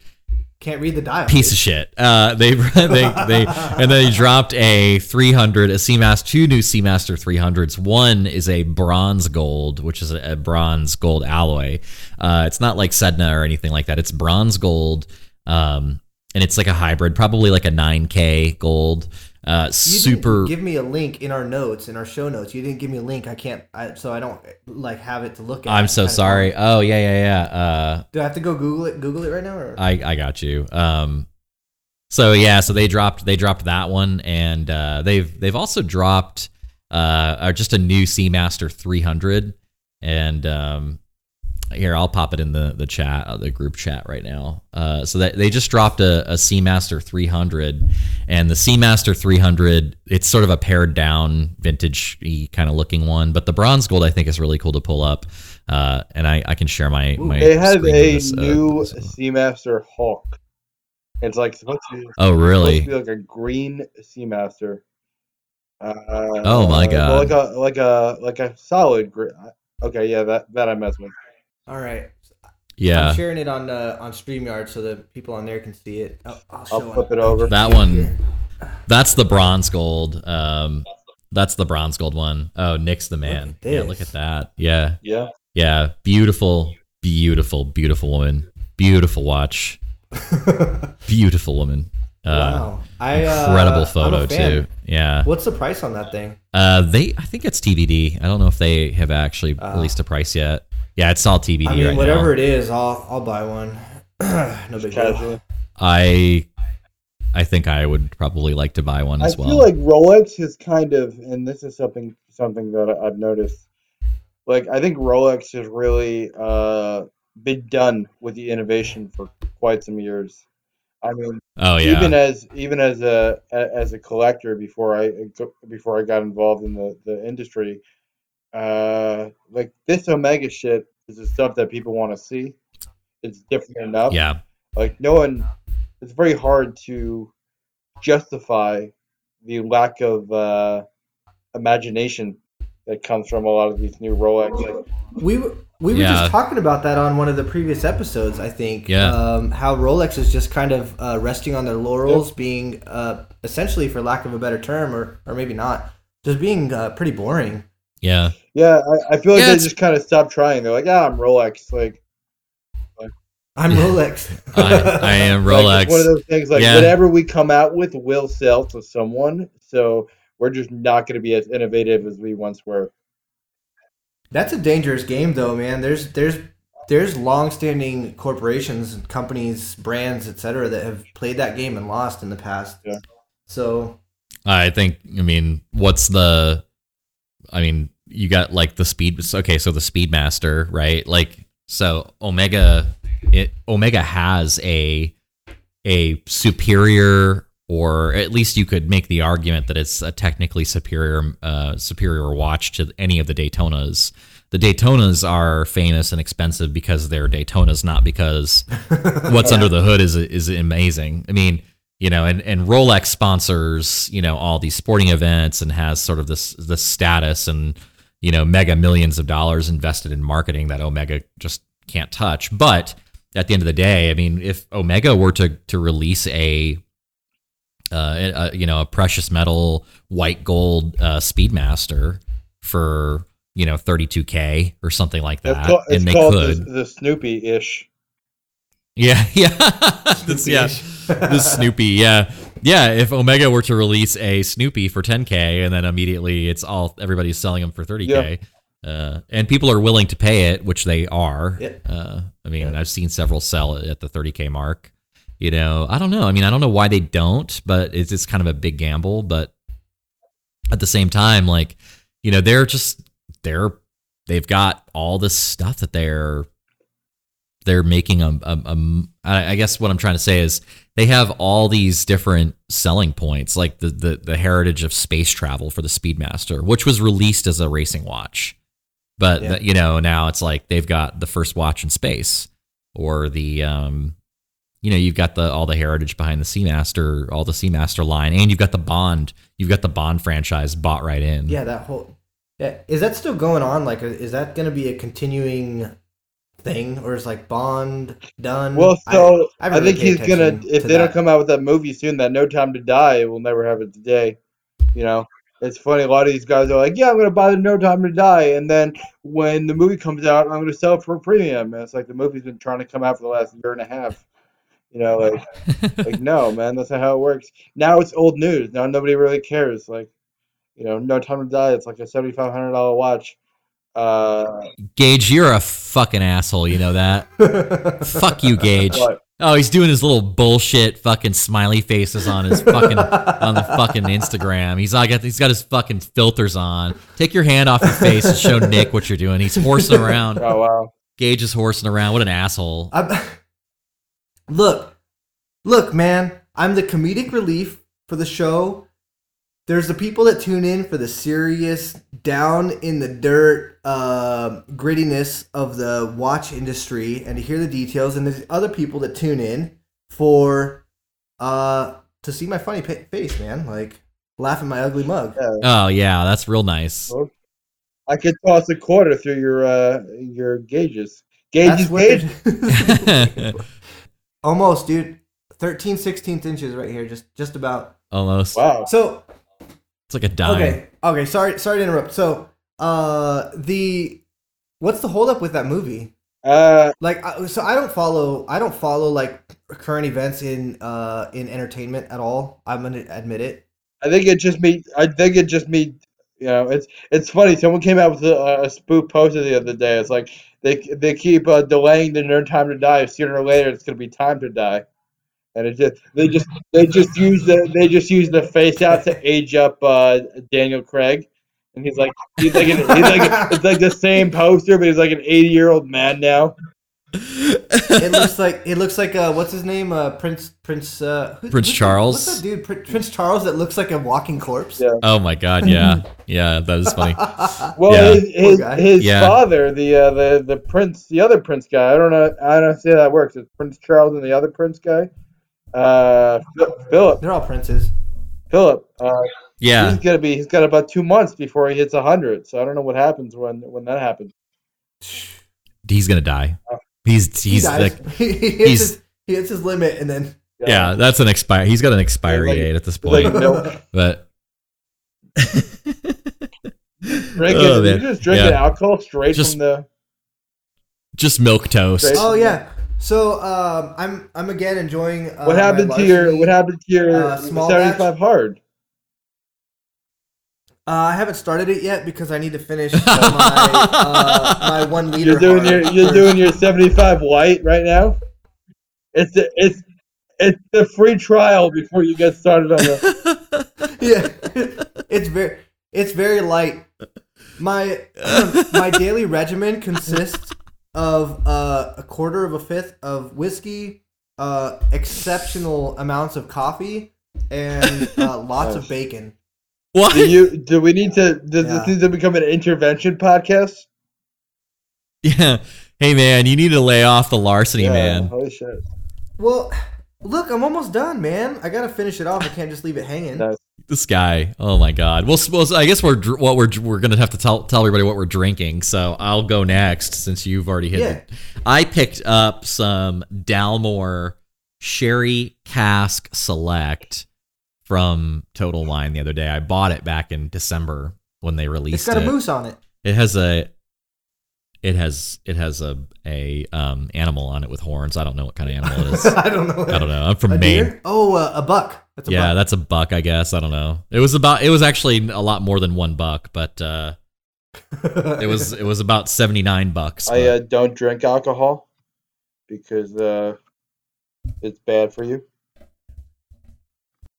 Can't read the dial. piece of shit. Uh, they <laughs> they they and they dropped a 300, a Seamaster, two new Seamaster 300s. One is a bronze gold, which is a, a bronze gold alloy. Uh, it's not like Sedna or anything like that. It's bronze gold, um, and it's like a hybrid, probably like a 9K gold. Uh, super. give me a link in our notes in our show notes. You didn't give me a link. I can't. I, so I don't like have it to look at. I'm so sorry. Oh yeah yeah yeah. Uh, Do I have to go Google it? Google it right now? Or? I I got you. Um, so yeah, so they dropped they dropped that one, and uh, they've they've also dropped uh uh, just a new Seamaster 300, and um, here I'll pop it in the the chat uh, the group chat right now. Uh, so that they just dropped a, a Seamaster 300, and the Seamaster 300 it's sort of a pared down vintage kind of looking one, but the bronze gold I think is really cool to pull up. Uh, and I, I can share my my. They have a this, uh, new one. Seamaster Hawk. It's like supposed to be, Oh supposed really? to be like a green Seamaster. Uh, Oh, my God. Like a like a like a solid green. Okay, yeah, that that I mess with. All right. Yeah. I'm sharing it on uh, on StreamYard so that people on there can see it. I'll, I'll, I'll flip it over. That one, that's the bronze gold. Um, That's the bronze gold one. Oh, Nick's the man. at yeah, look at that. Yeah, Yeah. yeah. Beautiful, beautiful, beautiful woman. Beautiful watch. <laughs> Beautiful woman. Uh, wow. I, uh, incredible I'm a photo fan. too. Yeah. What's the price on that thing? Uh, they. I think it's TBD. I don't know if they have actually Ah. released a price yet. Yeah, it's all TBD I mean, right whatever now. it is, I'll I'll buy one. <clears throat> no big deal. I. I think I would probably like to buy one I as well. I feel like Rolex is kind of, and this is something something that I've noticed. Like I think Rolex has really uh, been done with the innovation for quite some years. I mean, oh yeah. even as even as a a- as a collector before I before I got involved in the the industry, uh, like this Omega shit is the stuff that people want to see. It's different enough. yeah. Like no one, it's very hard to justify the lack of uh, imagination that comes from a lot of these new Rolex. We were we were Yeah. just talking about that on one of the previous episodes. I think. Yeah. Um, how Rolex is just kind of uh, resting on their laurels, being uh, essentially, for lack of a better term, or or maybe not, just being uh, pretty boring. Yeah. Yeah, I, I feel like Yeah, they it's- just kind of stopped trying. They're like, ah, I'm Rolex. Like, I'm Rolex. <laughs> I, I am <laughs> like, Rolex. it's one of those things. Like Yeah. whatever we come out with will sell to someone. So we're just not going to be as innovative as we once were. That's a dangerous game, though, man. There's there's there's long-standing corporations, companies, brands, etc., that have played that game and lost in the past. Yeah. So I think. I mean, what's the? I mean, you got like the speed. Okay, so the Speedmaster, right? Like, so Omega, it Omega has a a superior, or at least you could make the argument that it's a technically superior uh, superior watch to any of the Daytonas. The Daytonas are famous and expensive because they're Daytonas, not because <laughs> what's under the hood is is amazing. I mean, you know, and, and Rolex sponsors, you know, all these sporting events and has sort of this this status and you know, mega millions of dollars invested in marketing that Omega just can't touch. But at the end of the day, I mean, if Omega were to to release a uh, a, you know, a precious metal white gold uh, Speedmaster for you know 32k or something like that, It's, called, it's and they called could, the, the Snoopy ish. yeah, <laughs> yeah, That's- yeah, <laughs> the Snoopy, yeah, yeah. If Omega were to release a Snoopy for 10k, and then immediately it's all everybody's selling them for 30k, uh, and people are willing to pay it, which they are. Yeah. Uh, I mean, I've seen several sell at the 30k mark. You know, I don't know. I mean, I don't know why they don't, but it's it's kind of a big gamble. But at the same time, like, you know, they're just they're they've got all this stuff that they're they're making a, a, a I guess what I'm trying to say is they have all these different selling points, like the, the the heritage of space travel for the Speedmaster, which was released as a racing watch, but Yeah. the- you know now it's like they've got the first watch in space, or the um, you know you've got the all the heritage behind the Seamaster, all the Seamaster line, and you've got the Bond, you've got the Bond franchise bought right in. yeah, that whole yeah is that still going on? Like, is that going to be a continuing thing, or is like Bond done? Well, so I I, haven't really think he's gonna. If to they don't come out with that movie soon, that No Time to Die will never have it today. You know, it's funny. A lot of these guys are like, "Yeah, I'm gonna buy the No Time to Die," and then when the movie comes out, I'm gonna sell it for a premium. And it's like the movie's been trying to come out for the last year and a half. You know, like, <laughs> like no, man, that's not how it works. Now it's old news. Now nobody really cares. Like, you know, No Time to Die. It's like a seventy five hundred dollar watch. Uh, Gage, you're a fucking asshole. You know that. <laughs> Fuck you, Gage. but Oh, he's doing his little bullshit fucking smiley faces on his fucking on the fucking Instagram. He's all got he's got his fucking filters on. Take your hand off your face and show Nick what you're doing. He's horsing around. oh wow. Gage is horsing around. What an asshole. I'm, look, look, man. I'm the comedic relief for the show. There's the people that tune in for the serious, down in the dirt uh, grittiness of the watch industry and to hear the details, and there's other people that tune in for uh, to see my funny pa- face, man. Like laugh at my ugly mug. Oh yeah, that's real nice. I could toss a quarter through your uh your gauges. That's Gauges, what gauges. <laughs> <laughs> Almost, dude. 13 16th inches right here, just just about. Almost. Wow. So It's like a dime. Okay. Okay. Sorry. Sorry to interrupt. So, uh, the what's the holdup with that movie? Uh, Like, so I don't follow. I don't follow like current events in uh in entertainment at all. I'm gonna admit it. I think it just me. I think it just me. You know, it's it's funny. Someone came out with a, a spoof poster the other day. It's like they they keep uh, delaying the their time to die. Sooner or later, it's gonna be time to die. And it just they just they just use the they just use the FaceApp to age up uh, Daniel Craig, and he's like he's like an, he's like it's like the same poster, but he's like an eighty year old man now. It looks like it looks like uh what's his name uh Prince Prince uh who- Prince what's that- Charles? What's that dude Prin- Prince Charles that looks like a walking corpse? Yeah. Oh my god, yeah. Yeah, that is funny. <laughs> Well, Yeah. his his, his Yeah. father, the uh, the the prince, the other prince guy. I don't know. I don't see how that works. It's Prince Charles and the other prince guy. Uh, Philip. They're all princes. Philip. Uh, Yeah. he's gonna be. He's got about two months before he hits hundred. So I don't know what happens when when that happens. He's gonna die. He's He he's dies. like <laughs> he, hits he's- his, he hits his limit and then yeah, that's an expire he's got an expiry Like- date at this like point. milk. But <laughs> Drinking, Oh, you just drinking Yeah. alcohol straight Just- from the. just milk toast. Straight- Oh yeah. So um, I'm I'm again enjoying. Uh, What happened to your. What happened to your uh, small seventy five hard? Uh, I haven't started it yet because I need to finish <laughs> my uh, my one liter. You're doing your You're first. doing your seventy five white right now. It's the, it's it's the free trial before you get started on the. <laughs> yeah, it's very it's very light. My <clears throat> my daily regimen consists of uh, a quarter of a fifth of whiskey, uh, exceptional amounts of coffee, and uh, <laughs> lots of bacon. what? Do you do we need to does Yeah. this need to become an intervention podcast? Yeah. Hey man, you need to lay off the larceny, Yeah, man. Holy shit. Well, look, I'm almost done, man. I gotta finish it off. I can't just leave it hanging. Nice. This guy. Oh my god. Well, well I guess we're what we're we're gonna have to tell tell everybody what we're drinking. So I'll go next since you've already hit. Yeah. it. I picked up some Dalmore Sherry Cask Select from Total Wine the other day. I bought it back in December when they It's released got a it. moose on it. It has a it has it has a a um animal on it with horns. I don't know what kind of animal it is. <laughs> I don't know. I don't know. I'm from A Maine. deer? Oh, uh, a buck. That's a yeah, buck. that's a buck, I guess. I don't know. It was about. It was actually a lot more than one buck, but uh, it was it was about seventy nine bucks. I uh, don't drink alcohol because uh, it's bad for you.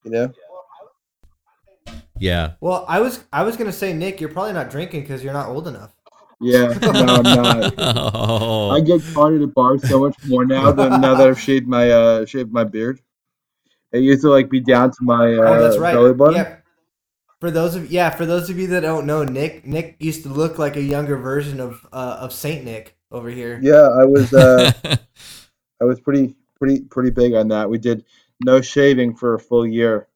You know. yeah. well, I was I was gonna say, Nick, you're probably not drinking because you're not old enough. Yeah, no, I'm not. <laughs> Oh. I get caught at a bar so much more now than now that I've shaved my uh shaved my beard. It used to like be down to my uh, oh, that's right. belly button. Yeah. For those of yeah, for those of you that don't know, Nick Nick used to look like a younger version of uh, of Saint Nick over here. Yeah, I was uh, <laughs> I was pretty pretty pretty big on that. We did no shaving for a full year,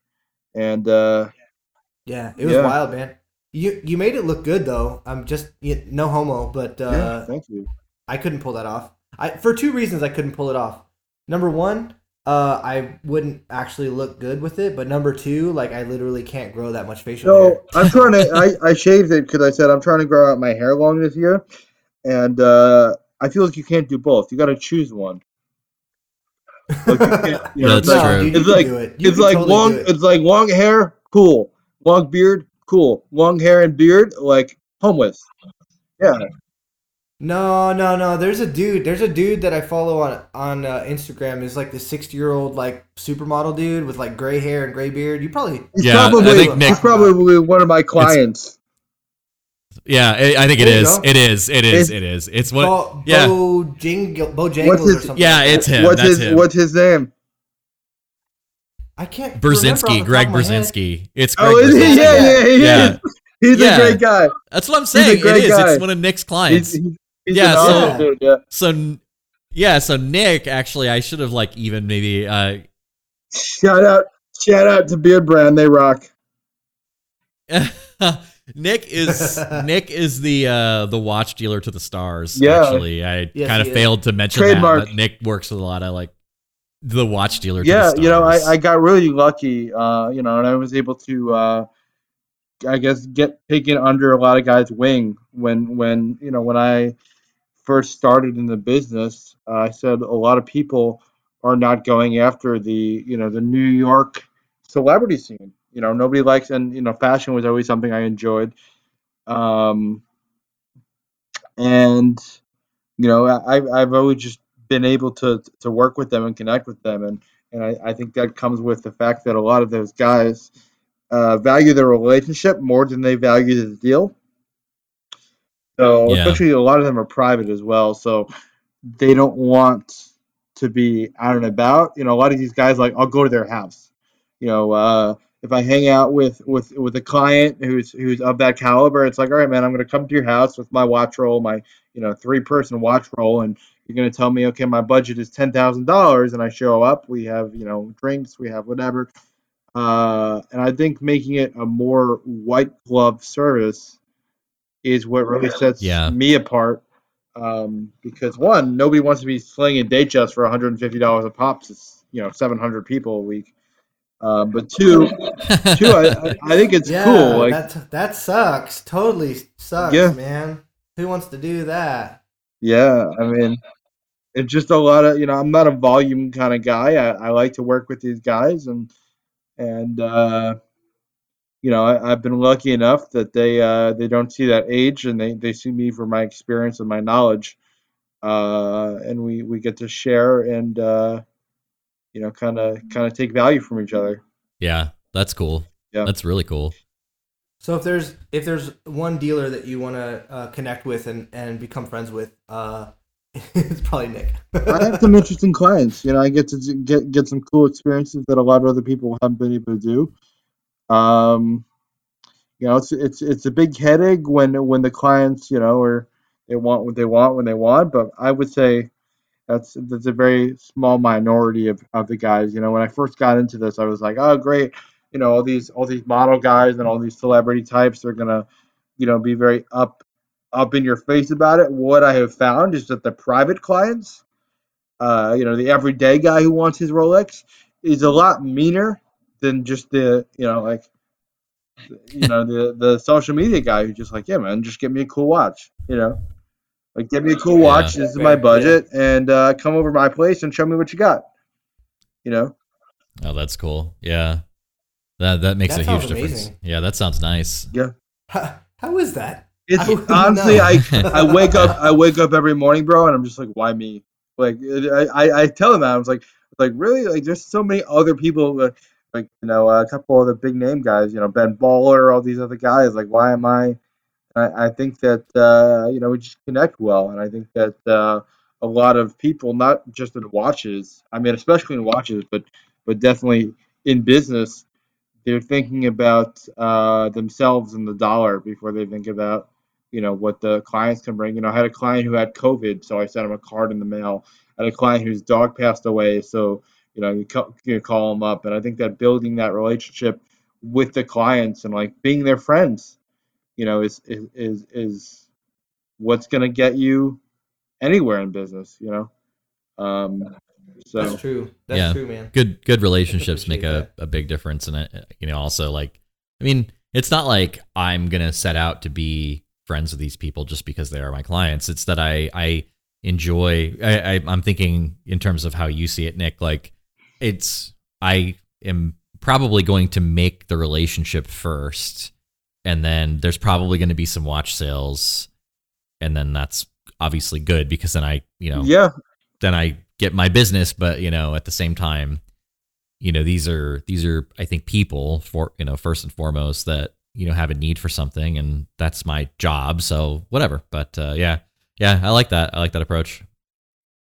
and uh, Yeah, it was Yeah. wild, man. You you made it look good though. I'm just you, no homo, but uh, yeah, thank you. I couldn't pull that off. I for two reasons I couldn't pull it off. Number one, uh, I wouldn't actually look good with it. But number two, like I literally can't grow that much facial hair. So I'm <laughs> trying to. I, I shaved it because I said I'm trying to grow out my hair long this year, and uh, I feel like you can't do both. You got to choose one. Like, you you know, That's it's like, true. dude, It's like it. It's like totally long. it. It's like long hair, cool. Long beard, cool. Long hair and beard, like homeless. Yeah, No, no, no. There's a dude. There's a dude that I follow on on uh, Instagram. Is like the sixty year old like supermodel dude with like gray hair and gray beard. You probably he's Yeah, I probably think Nick- he's probably one of my clients. yeah, I I think it There you is. go. It is. It is. It's- it is. It's what. Bo, yeah. Bojangles, Bojangles What's or his- something. Yeah, like it's him. What's That's his him. What's his name? I can't. remember Brzezinski, Greg top of my head. Brzezinski. It's Greg Oh, is he? Brzezinski. Yeah, yeah, he Yeah. <laughs> He's Yeah. a great guy. That's what I'm a saying. It great is. guy. It's one of Nick's clients. He's, he's, he's Yeah, so- dude. Yeah. so yeah, so Nick actually, I should have like even maybe. uh Shout out, shout out to Beardbrand. They rock. <laughs> Nick is <laughs> Nick is the uh the watch dealer to the stars. Yeah. actually, I Yes, kind he of is. failed to mention Trademark. that. But Nick works with a lot of like the watch dealer. to Yeah, the you know, I. I got really lucky, uh, you know, and I was able to uh, I guess get taken under a lot of guys' wing when when you know when I first started in the business. Uh, I said a lot of people are not going after the you know the New York celebrity scene. You know nobody likes and you know fashion was always something I enjoyed. Um, and you know I, I've always just been able to to work with them and connect with them and and I, I think that comes with the fact that a lot of those guys uh, value their relationship more than they value the deal. So Yeah. especially a lot of them are private as well, so they don't want to be out and about. You know, a lot of these guys like I'll go to their house. You know, uh, if I hang out with with with a client who's who's of that caliber, it's like, all right, man, I'm gonna come to your house with my watch roll, my you know three person watch roll, and you're gonna tell me, okay, my budget is ten thousand dollars, and I show up. We have you know drinks, we have whatever, uh, and I think making it a more white glove service is what really sets Yeah. me apart. Um, because one, nobody wants to be slinging Datejust for $150 a pop. It's you know 700 people a week. Um, but two, <laughs> two, I, I, I think it's yeah, cool. Like, that that sucks. Totally sucks, Yeah. man. Who wants to do that? yeah, I mean, it's just a lot of you know. I'm not a volume kind of guy. I, I like to work with these guys, and and uh, you know, I, I've been lucky enough that they uh, they don't see that age, and they they see me for my experience and my knowledge, uh, and we we get to share and uh, you know, kind of kind of take value from each other. yeah, that's cool. Yeah. That's really cool. So if there's if there's one dealer that you want to uh, connect with and, and become friends with, uh, <laughs> it's probably Nick. I have some interesting clients. You know, I get to get get some cool experiences that a lot of other people haven't been able to do. Um, you know, it's it's it's a big headache when when the clients, you know, are they want what they want when they want. But I would say that's that's a very small minority of, of the guys. You know, when I first got into this, I was like, oh great, you know, all these all these model guys and all these celebrity types are gonna, you know, be very up up in your face about it. What I have found is that the private clients, uh, you know, the everyday guy who wants his Rolex, is a lot meaner than just the, you know, like, you know, the the social media guy who's just like, yeah, man, just get me a cool watch, you know, like get me a cool watch. This is my Right, yeah. budget, and uh, come over to my place and show me what you got, you know. Oh, that's cool. Yeah. That that makes That a huge sounds difference. amazing. Yeah, that sounds nice. how, how is that? It's I honestly, know. I I <laughs> wake up I wake up every morning, bro, and I'm just like, why me? Like I I, I tell them that I was like like really like there's so many other people like, like you know a couple of the big name guys, you know Ben Baller, all these other guys. Like why am I? I, I think that uh, you know we just connect well, and I think that uh, a lot of people, not just in watches, I mean especially in watches, but but definitely in business, they're thinking about uh, themselves and the dollar before they think about you know what the clients can bring. You know, I had a client who had COVID, so I sent him a card in the mail. I had a client whose dog passed away, so you know you, ca- you call them up, and I think that building that relationship with the clients and like being their friends, you know, is is is, is what's gonna get you anywhere in business. You know, um, so That's true. That's Yeah. true, man. good good relationships make appreciate a, a big difference in it you know also like i mean it's not like i'm gonna set out to be friends with these people just because they are my clients it's that i i enjoy I, I i'm thinking in terms of how you see it nick like it's i am probably going to make the relationship first and then there's probably going to be some watch sales and then that's obviously good because then i you know yeah, then I get my business, but you know, at the same time, you know, these are these are I think people for you know first and foremost that you know have a need for something, and that's my job. So whatever. But uh, yeah, yeah, I like that. I like that approach.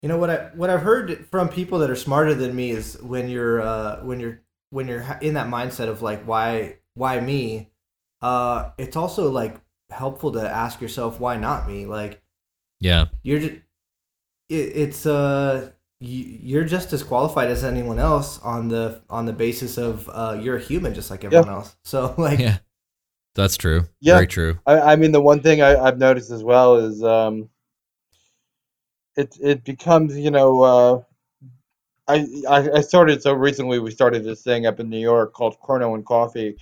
You know what I what I've heard from people that are smarter than me is when you're uh, when you're when you're in that mindset of like why why me, uh, it's also like helpful to ask yourself why not me. Like Yeah, you're just it, it's uh you, you're just as qualified as anyone else on the on the basis of uh you're a human just like everyone else. So <laughs> like yeah, that's true. Yeah. Very true. I, I mean, the one thing I, I've noticed as well is um, it it becomes you know uh, I, I I started so recently we started this thing up in New York called Chrono and Coffee,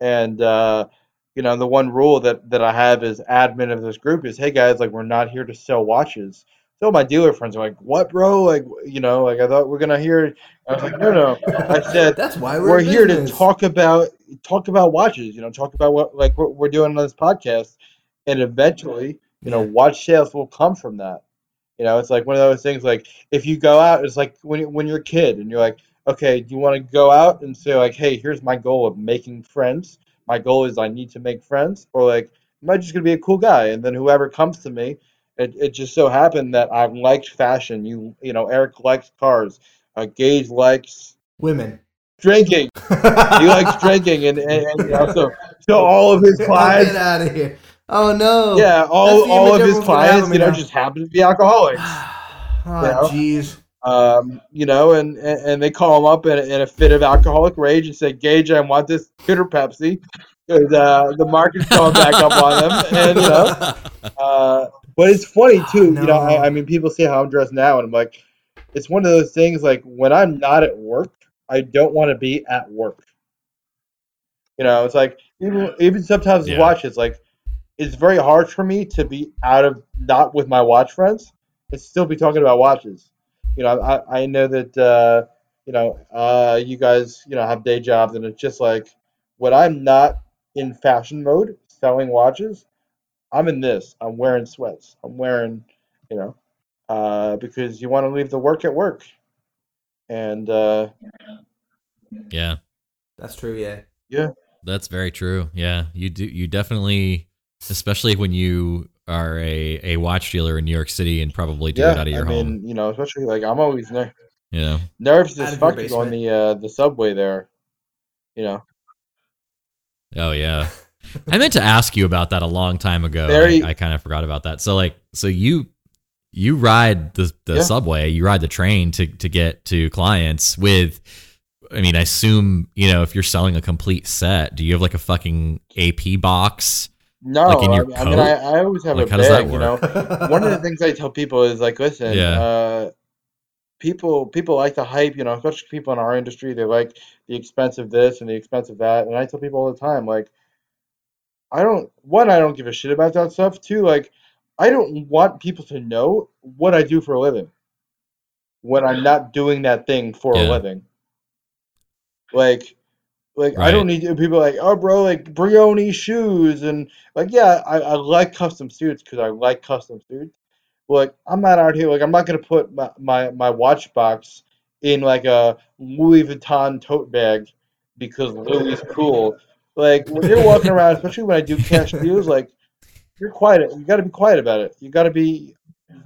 and uh, you know, the one rule that that I have as admin of this group is, hey guys, like we're not here to sell watches. So my dealer friends are like, what, bro? Like, you know, like I thought we're gonna hear. I was like, no, no. I <laughs> said That's why we're, we're here to talk about talk about watches. You know, talk about what like what we're doing on this podcast, and eventually, you know, watch sales will come from that. You know, it's like one of those things. Like if you go out, it's like when you- when you're a kid and you're like, okay, do you want to go out and say like, hey, here's my goal of making friends. My goal is I need to make friends, or like, am I just gonna be a cool guy? And then whoever comes to me, it, it just so happened that I liked fashion. You you know, Eric likes cars. Uh, Gage likes Women. drinking. <laughs> He likes drinking, and, and, and you know, so so all of his clients, get out of here. Oh no. yeah, all all of his everyone's gonna have clients, you know, now. just happen to be alcoholics. <sighs> Oh, know? jeez. Um, you know, and, and they call him up in, in a fit of alcoholic rage and say, Gage, I want this bitter Pepsi. Because uh, the market's going back up on them, and you know, <laughs> uh, but it's funny too. You know, I, I mean, people see how I'm dressed now, and I'm like, it's one of those things. Like when I'm not at work, I don't want to be at work. You know, it's like even even sometimes Yeah. with watches, like it's very hard for me to be out of not with my watch friends and still be talking about watches. You know, I, I know that uh, you know uh, you guys you know have day jobs, and it's just like when I'm not in fashion mode selling watches, I'm in this. I'm wearing sweats. I'm wearing you know uh, because you want to leave the work at work, and uh, yeah, That's true. Yeah. Yeah, that's very true. Yeah, you do. You definitely, especially when you are a, a watch dealer in New York City and probably do yeah, it out of your I home. mean you know especially like I'm always ner- You know. nervous Out as of fuck on the uh, the subway there. You know, Oh yeah. I meant to ask you about that a long time ago. Very- I, I kind of forgot about that. So like, so you you ride the the Yeah. subway, you ride the train to to get to clients with. I mean, I assume you know if you're selling a complete set, do you have like a fucking AP box? No, Like in your I, I mean I. I always have Like, a how does that bag. You know, <laughs> one of the things I tell people is like, listen, Yeah. uh, people people like the hype, you know, especially people in our industry. They like the expense of this and the expense of that, and I tell people all the time, like, I don't one, I don't give a shit about that stuff. Two, like, I don't want people to know what I do for a living when I'm not doing that thing for a living. Like, like I don't need people like, oh, bro, like Brioni shoes and like, yeah, I, I like custom suits because I like custom suits. But like, I'm not out here like I'm not gonna put my, my my watch box in like a Louis Vuitton tote bag because Louis is cool. Like when you're walking around, especially when I do cash deals, like you're quiet. You got to be quiet about it. You got to be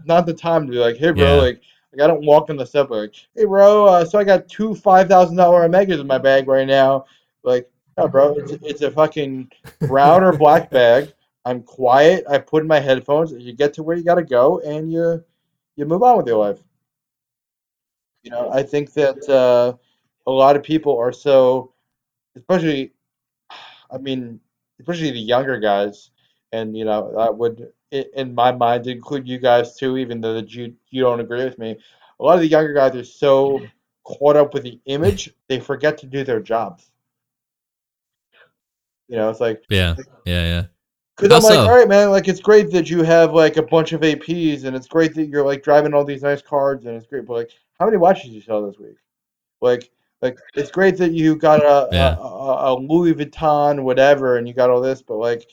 not the time to be like, hey, bro, Yeah. like, like I don't walk in the subway. Like, hey, bro, uh, so I got two five thousand dollar Omegas in my bag right now. Like, no, bro, it's it's a fucking brown or black <laughs> bag. I'm quiet. I put in my headphones. You get to where you got to go, and you you move on with your life. You know, I think that uh, a lot of people are so, especially, I mean, especially the younger guys, and you know, that would, in my mind, include you guys too, even though that you you don't agree with me. A lot of the younger guys are so caught up with the image, they forget to do their jobs. You know, it's like Yeah, yeah, yeah. because I'm How like, all right, man, like it's great that you have like a bunch of APs, and it's great that you're like driving all these nice cards, and it's great. But like, how many watches you sell this week? Like, like it's great that you got a, Yeah. a, a, a Louis Vuitton whatever, and you got all this, but like,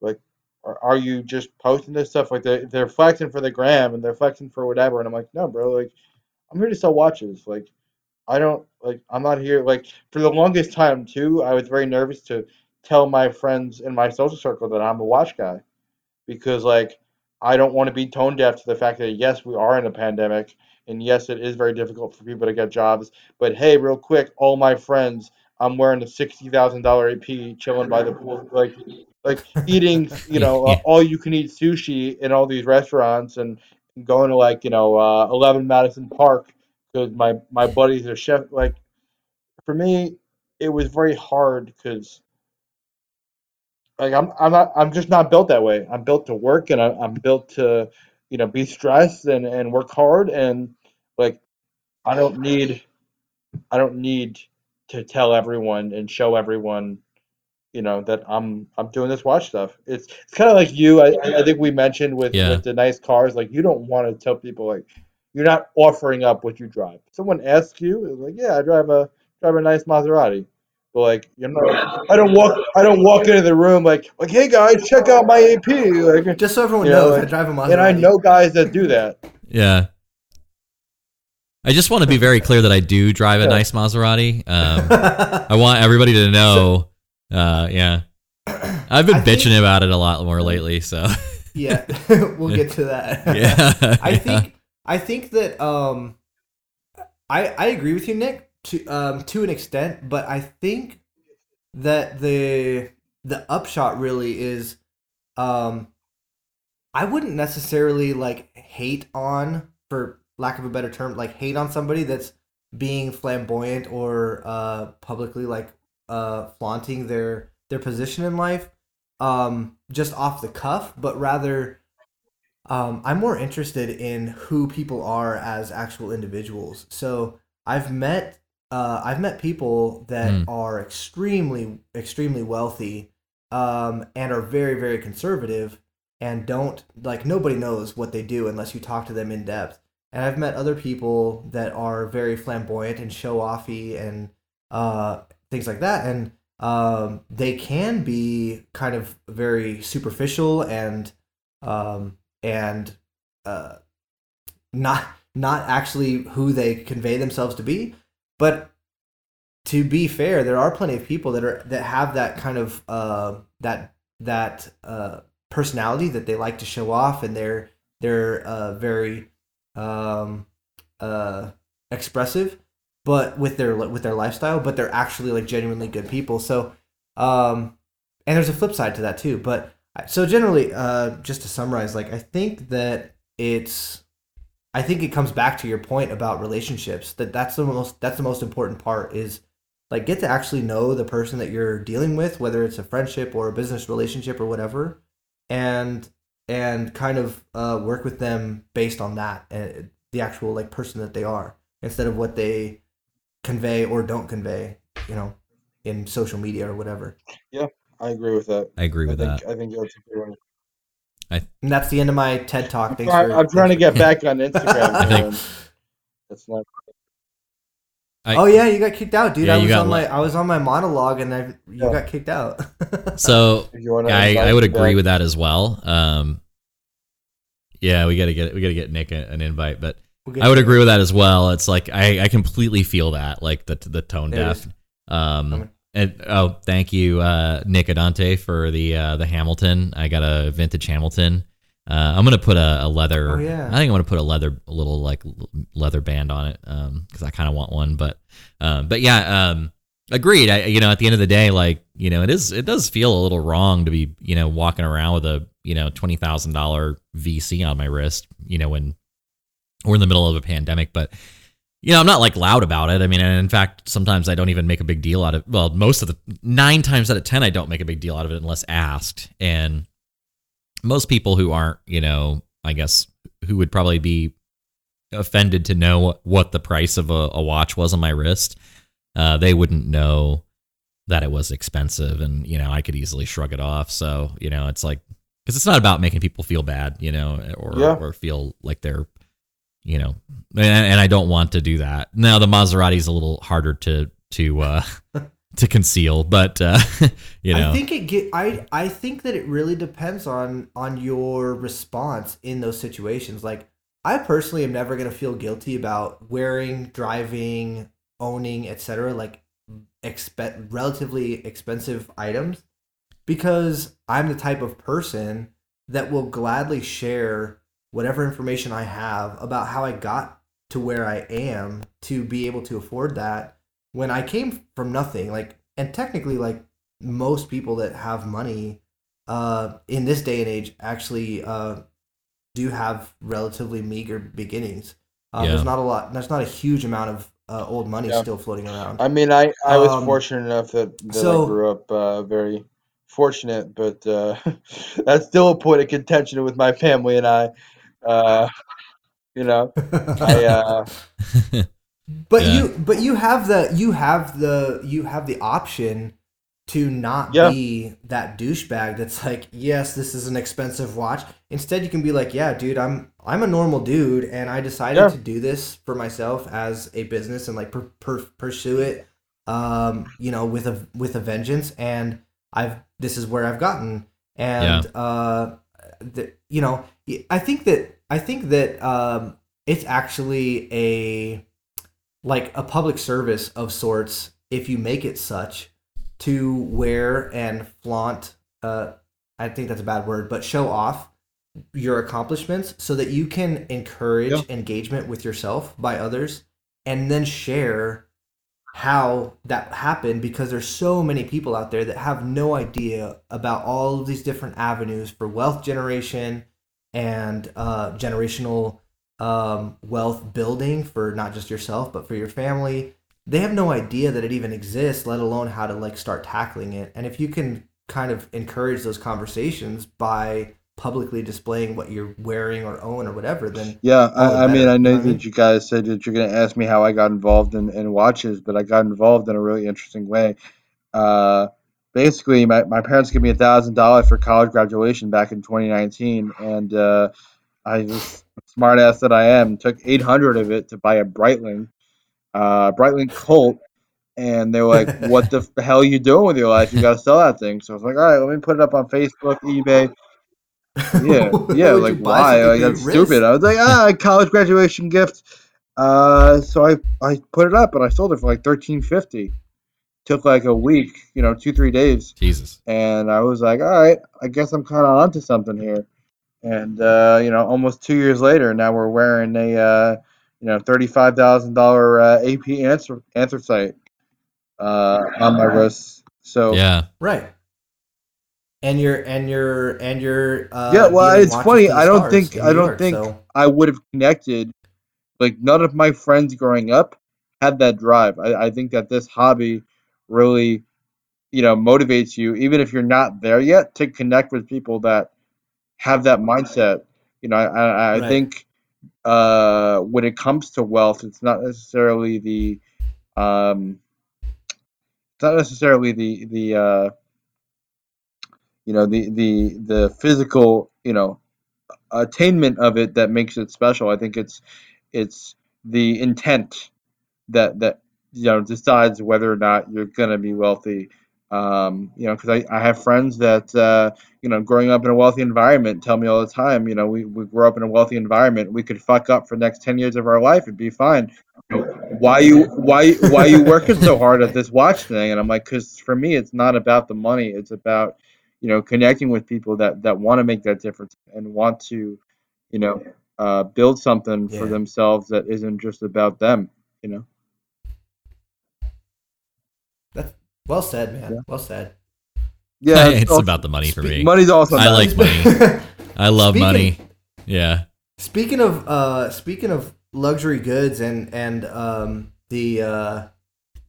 like, are, are you just posting this stuff like they're, they're flexing for the gram and they're flexing for whatever? And I'm like, no, bro, like, I'm here to sell watches. Like, I don't like I'm not here like for the longest time too. I was very nervous to tell my friends in my social circle that I'm a watch guy because like I don't want to be tone deaf to the fact that yes, we are in a pandemic and yes, it is very difficult for people to get jobs. But hey, real quick, all my friends, I'm wearing a sixty thousand dollar AP, chilling by the pool, like like eating, <laughs> you know, uh, all you can eat sushi in all these restaurants and going to like you know uh, Eleven Madison Park because my my buddies are chef. Like for me, it was very hard because like I'm I'm not I'm just not built that way. I'm built to work and I, I'm built to you know be stressed and and work hard and like I don't need I don't need to tell everyone and show everyone you know that I'm I'm doing this watch stuff. It's it's kind of like you. I, I think we mentioned with Yeah. with the nice cars, like you don't want to tell people like you're not offering up what you drive. Someone asks you, it's like, yeah, I drive a drive a nice Maserati. But like you know. I don't walk. I don't walk into the room like like hey guys, check out my AP. Like, Just so everyone You know, knows, I drive a Maserati. and I know guys that do that. Yeah. I just want to be very clear that I do drive a Yeah. nice Maserati. Um, <laughs> I want everybody to know. Uh, yeah. I've been I think- bitching about it a lot more lately, so yeah, <laughs> <laughs> we'll get to that. yeah. I Yeah. think I think that um I I agree with you, Nick, to um to an extent, but I think that the the upshot really is um I wouldn't necessarily like hate on for lack of a better term, like hate on somebody that's being flamboyant or uh publicly like uh flaunting their their position in life um just off the cuff, but rather um, I'm more interested in who people are as actual individuals. So I've met uh, I've met people that Mm. are extremely extremely wealthy um, and are very very conservative and don't like nobody knows what they do unless you talk to them in depth. And I've met other people that are very flamboyant and show offy and uh, things like that, and um, they can be kind of very superficial and um, and uh, not not actually who they convey themselves to be. But to be fair, there are plenty of people that are that have that kind of uh, that that uh, personality that they like to show off, and they're they're uh, very um, uh, expressive, but with their with their lifestyle, but they're actually like genuinely good people. So, um, and there's a flip side to that too. But so generally, uh, just to summarize, like I think that it's, I think it comes back to your point about relationships. That that's the most that's the most important part is like get to actually know the person that you're dealing with, whether it's a friendship or a business relationship or whatever, and and kind of uh, work with them based on that and the actual like person that they are instead of what they convey or don't convey, you know, in social media or whatever. Yeah i agree with that. I agree I with think that. I think that's a good one. And that's the end of my TED talk. Thanks I'm, for, I'm trying to thanks get back on Instagram. <laughs> I think- That's not. I- oh yeah, you got kicked out, dude. Yeah, I was on le- my I was on my monologue and I you Yeah. got kicked out. <laughs> So If you want to, I, I would agree with that as well. Um, yeah, we gotta get we gotta get Nick a, an invite, but We'll I would agree it. with that as well. It's like I, I completely feel that, like the the tone it deaf. is. Um, Coming. And oh, thank you, uh, Nick Adante for the uh, the Hamilton. I got a vintage Hamilton. Uh, I'm gonna put a, a leather. Oh, yeah. I think I'm gonna put a leather, a little like leather band on it, um, because I kind of want one. But, um, but yeah, um, agreed. I, you know, at the end of the day, like, you know, it is, it does feel a little wrong to be, you know, walking around with a, you know, twenty thousand dollar VC on my wrist, you know, when we're in the middle of a pandemic, but you know, I'm not like loud about it. I mean, and in fact, sometimes I don't even make a big deal out of. Well, most of the nine times out of ten, I don't make a big deal out of it unless asked. And most people who aren't, you know, I guess who would probably be offended to know what the price of a, a watch was on my wrist, uh, they wouldn't know that it was expensive, and you know, I could easily shrug it off. So you know, it's like because it's not about making people feel bad, you know, or Yeah. or feel like they're you know, and, and I don't want to do that. Now the Maserati is a little harder to to uh, <laughs> to conceal, but uh, <laughs> you know, I think it get I I think that it really depends on on your response in those situations. Like I personally am never gonna feel guilty about wearing, driving, owning, etc. Like expe- relatively expensive items because I'm the type of person that will gladly share whatever information I have about how I got to where I am to be able to afford that when I came from nothing. Like, and technically, like most people that have money uh, in this day and age actually uh, do have relatively meager beginnings. Uh, Yeah. There's not a lot. There's not a huge amount of uh, old money Yeah. still floating around. I mean, I I was Um, fortunate enough that, that so- I grew up uh, very fortunate, but uh, <laughs> that's still a point of contention with my family and I. Uh, you know, I uh, <laughs> But Yeah. you but you have the you have the you have the option to not Yeah. be that douchebag that's like, yes, this is an expensive watch. Instead, you can be like, yeah, dude, I'm I'm a normal dude, and I decided Yeah. to do this for myself as a business and like per, per, pursue it, um, you know, with a with a vengeance. And I've this is where I've gotten, and uh, the, you know, I think that I think that um, it's actually a like a public service of sorts if you make it such to wear and flaunt uh i think that's a bad word but show off your accomplishments so that you can encourage engagement with yourself by others and then share how that happened because there's so many people out there that have no idea about all of these different avenues for wealth generation and uh, generational um, wealth building for not just yourself but for your family. They have no idea that it even exists let alone how to like start tackling it. And if you can kind of encourage those conversations by publicly displaying what you're wearing or own or whatever then Yeah, I, I mean, I know that you guys said that you're going to ask me how I got involved in, in watches, but I got involved in a really interesting way. Uh, basically, my, my parents gave me a thousand dollars for college graduation back in 2019, and uh, I was smart ass that I am took 800 of it to buy a Breitling, uh, Breitling Colt. And they were like, <laughs> "What the hell are you doing with your life? You got to sell that thing." So I was like, "All right, let me put it up on Facebook, eBay, yeah, <laughs> yeah. Like why? Like that's your stupid. I was like, ah, college graduation gift. Uh, so I I put it up and I sold it for like thirteen fifty. Took like a week, you know, two three days, Jesus. and I was like, all right, I guess I'm kind of onto something here. And uh, you know, almost two years later, now we're wearing a uh, you know thirty five thousand dollar uh, AP anthr- anthracite uh, on my wrist. So Yeah. right and you're and you're and you're uh, Yeah, well, it's funny, I don't think- I don't York, think- so- I would have connected. Like none of my friends growing up had that drive. I, I think that this hobby really, you know, motivates you, even if you're not there yet, to connect with people that have that mindset. You know, I, I, I Right. think uh, when it comes to wealth, it's not necessarily the, um, it's not necessarily the the, uh, you know, the the the physical, you know, attainment of it that makes it special. I think it's it's the intent that that you know decides whether or not you're gonna be wealthy. Um, you know, because I, I have friends that uh, you know growing up in a wealthy environment tell me all the time. You know, we, we grew up in a wealthy environment. We could fuck up for the next ten years of our life and be fine. You know, why you why why you working so hard at this watch thing? And I'm like, because for me, it's not about the money. It's about you know connecting with people that that want to make that difference and want to you know uh, build something for themselves that isn't just about them you know well said man Yeah. well said yeah <laughs> it's also- about the money for spe- me. money's also I nice. like money. <laughs> I love Speaking- money. Yeah. Speaking of uh, speaking of luxury goods and and um, the uh,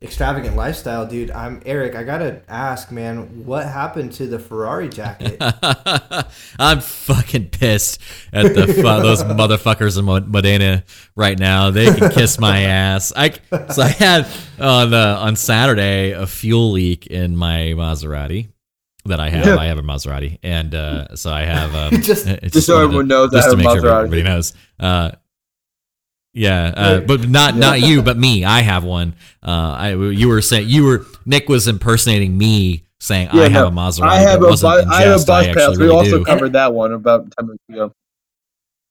extravagant lifestyle, dude, I'm Eric. I gotta ask, man, what happened to the Ferrari jacket? <laughs> I'm fucking pissed at the fu- those <laughs> motherfuckers in Mo- Modena right now. They can kiss my <laughs> ass. I so I had on uh, on Saturday a fuel leak in my Maserati that I have. Yeah. I have a Maserati, and uh, so I have um, Just- it- Just so wanted everyone knows, I just to have a make sure everybody knows. Uh, yeah, uh, but not not you, but me. I have one. Uh, I you were saying you were Nick was impersonating me saying Yeah, I have a Maserati. I have a wasn't bu- in I have a jest, bus pass. We really also do. covered that one about ten minutes ago.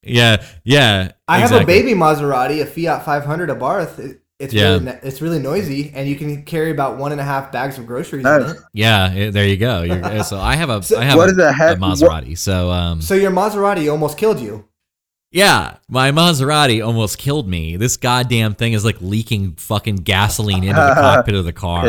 Yeah, yeah. I have a baby Maserati, a Fiat 500, Abarth. It, it's Yeah. really it's really noisy, and you can carry about one and a half bags of groceries in Nice. it. Yeah, eh, there you go. You're, eh, so I have a <laughs> So I have what a, is that a head- what- Maserati. So um, So your Maserati almost killed you. Yeah, my Maserati almost killed me. This goddamn thing is like leaking fucking gasoline into the cockpit of the car,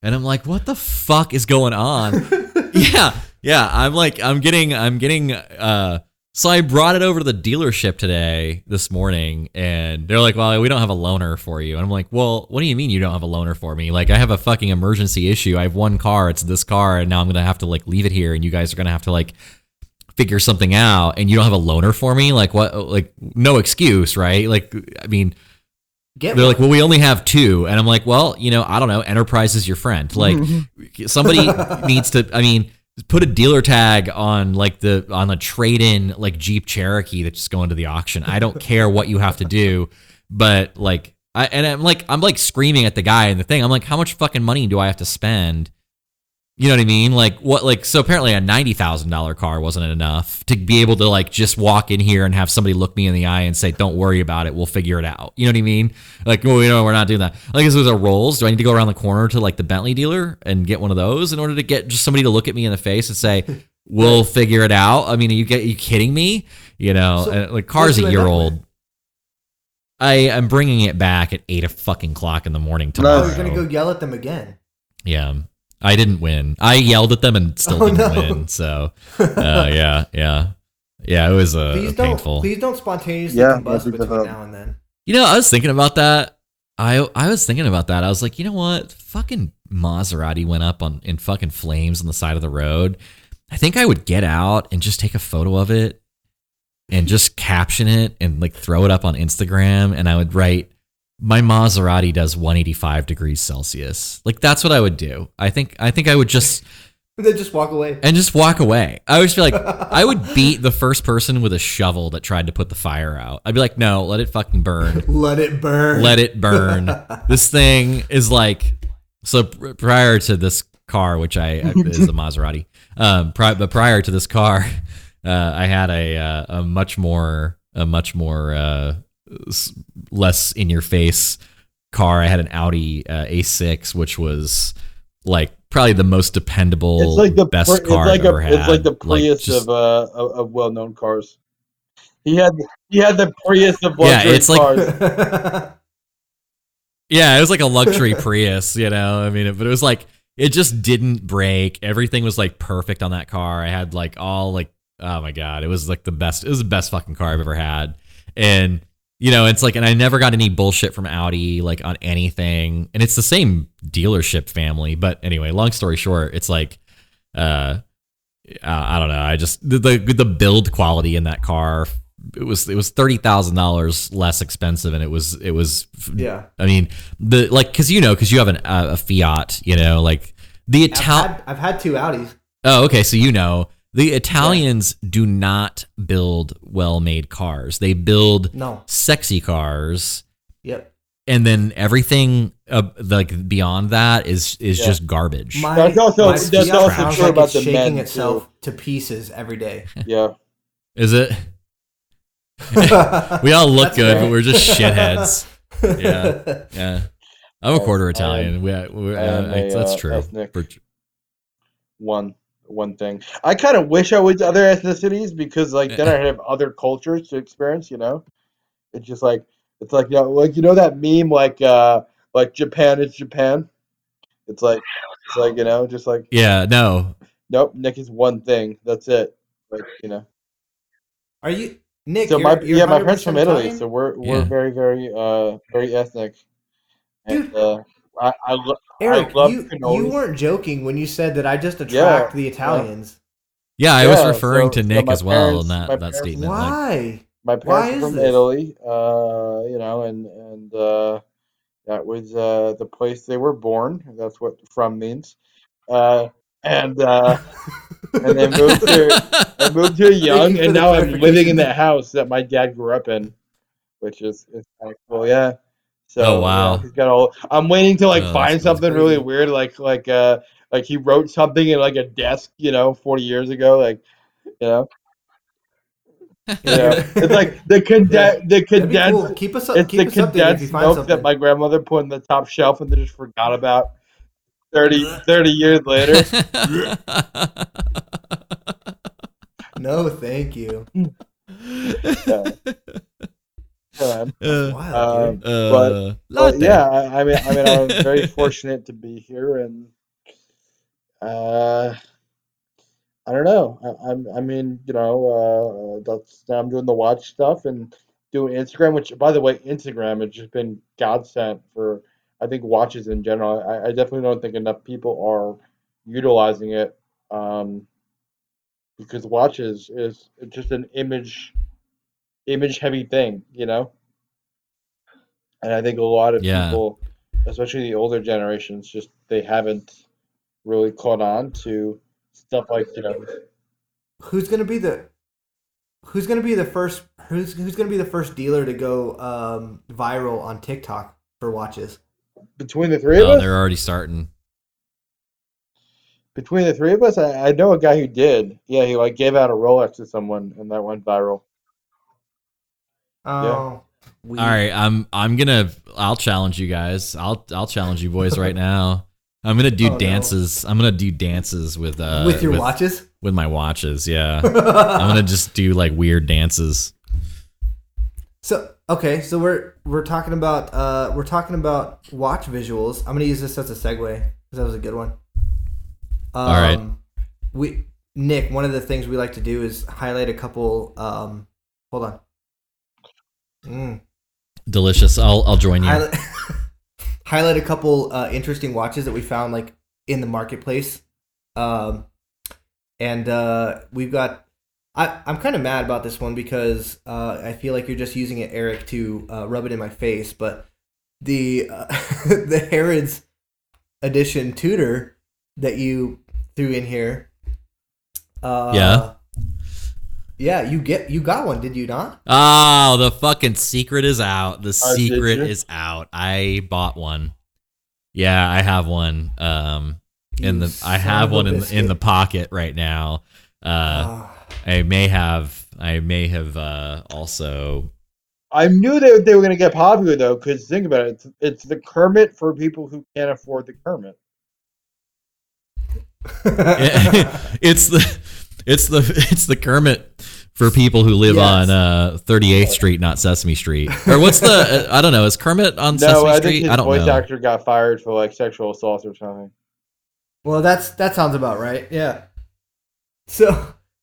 and I'm like, what the fuck is going on? <laughs> yeah, yeah. I'm like, I'm getting, I'm getting. uh So I brought it over to the dealership today, this morning, and they're like, "Well, we don't have a loaner for you." And I'm like, "Well, what do you mean you don't have a loaner for me? Like, I have a fucking emergency issue. I have one car. It's this car, and now I'm gonna have to like leave it here, and you guys are gonna have to like." Figure something out and you don't have a loaner for me like what like no excuse right like i mean Get They're one. like, well, we only have two, and I'm like, well, you know, I don't know. Enterprise is your friend. Like, mm-hmm. somebody <laughs> needs to. I mean, put a dealer tag on like the on a trade in like Jeep Cherokee that's just going to the auction. I don't care what you have to do, but like, I and I'm like, I'm like screaming at the guy in the thing. I'm like, how much fucking money do I have to spend? You know what I mean? Like what? Like so? Apparently, a ninety thousand dollar car wasn't enough to be able to like just walk in here and have somebody look me in the eye and say, "Don't worry about it. We'll figure it out." You know what I mean? Like, well, you know, we're not doing that. Like, is it a Rolls? Do I need to go around the corner to like the Bentley dealer and get one of those in order to get just somebody to look at me in the face and say, <laughs> "We'll figure it out"? I mean, are you get are you kidding me? You know, So, and, like car's a year old. with? I am bringing it back at eight fucking o'clock in the morning Oh, tomorrow. you're gonna go yell at them again. Yeah. I didn't win. I yelled at them and still <laughs> Oh, didn't no. win. So, uh, yeah, yeah, yeah. It was a, Please don't, painful. please don't spontaneously Yeah, combust that'd between difficult. now and then. You know, I was thinking about that. I I was thinking about that. I was like, you know what? Fucking Maserati went up on in fucking flames on the side of the road. I think I would get out and just take a photo of it and just caption it and like throw it up on Instagram and I would write my Maserati does 185 degrees Celsius. Like that's what I would do. I think I think I would just Then just walk away. and just walk away. I always feel like I would beat the first person with a shovel that tried to put the fire out. I'd be like, no, let it fucking burn. <laughs> Let it burn. let it burn. <laughs> this thing is like so. Prior to this car, which I is a <laughs> Maserati, um, pri- but prior to this car, uh, I had a uh, a much more a much more uh, less in your face car. I had an Audi uh, A6, which was like probably the most dependable, It's like the best Pri- it's car like I've a, ever had. It's like the Prius just- of uh of, of well known cars. He had he had the Prius of Yeah, luxury it's like- cars. <laughs> Yeah, it was like a luxury Prius, you know. I mean, but it was like it just didn't break. Everything was like perfect on that car. I had like all like oh my god, it was like the best. It was the best fucking car I've ever had. And you know, it's like, and I never got any bullshit from Audi like on anything. And it's the same dealership family. But anyway, long story short, it's like, uh, uh I don't know. I just the the, the build quality in that car. It was it was thirty thousand dollars less expensive, and it was it was yeah. I mean, the like because you know because you have an, uh, a Fiat, you know, like the I've Italian. I've had two Audis. Oh, okay, so you know the Italians do not build well-made cars. They build No. sexy cars, Yep. and then everything uh, like beyond that is is Yeah. just garbage. My, That's also- my that's Fiat also true like about it's the shaking men, itself to pieces every day. yeah. <laughs> is it? <laughs> we all look good, fair. but we're just shitheads. <laughs> Yeah, yeah. I'm a quarter Italian. We, we, uh, am a, that's uh, true. ethnic. For- one one thing. I kind of wish I was other ethnicities because like then <laughs> I'd have other cultures to experience. You know, it's just like it's like you know, like you know that meme like uh like Japan is Japan. It's like it's like you know just like yeah, no, nope Nick is one thing. That's it. Like you know. Are you Nick? So you're, my you're yeah my parents from Italy, Italian? so we're we're Yeah. very very uh very ethnic. And, Dude. uh, I I, lo- Eric, I love you, you weren't joking when you said that I just attract Yeah, the. Italians. yeah. I was referring so- to Nick my as well parents- in that that parents- statement. Like, Why? my parents is are from this? Italy, uh, you know, and and uh, that was uh, the place they were born. That's what from means. Uh, and uh, and they moved to I <laughs> moved here young, and now I'm living in clarification. that house that my dad grew up in, which is is kind of cool. Yeah. So Oh, you wow. know, he's got all. I'm waiting to like Oh, find that's something really weird, like like uh like he wrote something in like a desk, you know, 40 years ago, like you know. <laughs> You know, it's like the conde- the condensed cool. Keep us up. it's Keep the us updated if you condensed milk something. that my grandmother put in the top shelf and they just forgot about 30, <laughs> 30 years later. <laughs> No, thank you. Yeah. <laughs> Um, Uh, Wild, Um, dude. uh, but latte. yeah, I, I mean, I mean, I was very <laughs> fortunate to be here, and uh, I don't know. I, I'm, I mean, you know, uh, that's now I'm doing the watch stuff and doing Instagram. Which, by the way, Instagram has just been godsend for I think watches in general. I, I definitely don't think enough people are utilizing it um, because watches is just an image image heavy thing, you know. and I think a lot of Yeah. people, especially the older generations, just they haven't really caught on to stuff like you know Who's gonna be the Who's gonna be the first? Who's Who's gonna be the first dealer to go um, viral on TikTok for watches? between the three of Oh, us. they're already starting. Between the three of us, I, I know a guy who did. Yeah, he like gave out a Rolex to someone, and that went viral. Oh, we, All right, I'm I'm gonna I'll challenge you guys. I'll I'll challenge you boys right now. I'm gonna do Oh, no. dances. I'm gonna do dances with uh with your watches. with my watches. Yeah, <laughs> I'm gonna just do like weird dances. So okay, so we're we're talking about uh we're talking about watch visuals. I'm gonna use this as a segue because that was a good one. Um, All right. We Nick, one of the things we like to do is highlight a couple. Um, hold on. Mm. Delicious. I'll I'll join you. Highlight, <laughs> highlight a couple uh, interesting watches that we found like in the marketplace. Um, and uh, we've got. I, I'm kind of mad about this one because uh, I feel like you're just using it, Eric, to uh, rub it in my face. But the uh, <laughs> the Harrods edition Tudor that you threw in here. Uh, Yeah. Yeah, you get you got one, did you not? Oh, the fucking secret is out. The did secret is out. I bought one. Yeah, I have one. Um, in the I have one in biscuit. in the pocket right now. Uh, Ah. I may have I may have uh also I knew they, they were going to get popular though, because think about it, it's, it's the Kermit for people who can't afford the Kermit. <laughs> it's the it's the <laughs> it's the Kermit for people who live Yes. on uh 38th Street, not Sesame Street. Or what's the <laughs> I don't know. Is Kermit on No, Sesame I think Street? his I don't voice know. actor got fired for like sexual assault or something. Well, that's that sounds about right. Yeah. So,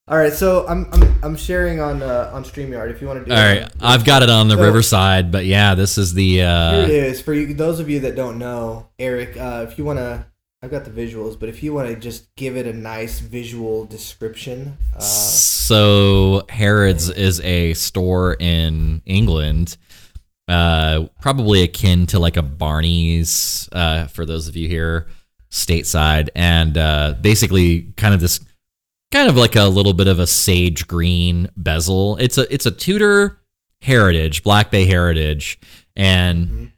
all right. So I'm I'm, I'm sharing on uh, on StreamYard. If you want to do. All it. right, I've got it on the So- Riverside, but yeah, this is the Here uh it is for you. Those of you that don't know, Eric. Uh, if you want to, I've got the visuals, but if you want to just give it a nice visual description. Uh, So Harrods is a store in England, uh, probably akin to like a Barney's uh, for those of you here stateside, and uh, basically kind of this, kind of like a little bit of a sage green bezel. It's a it's a Tudor Heritage, Black Bay Heritage, and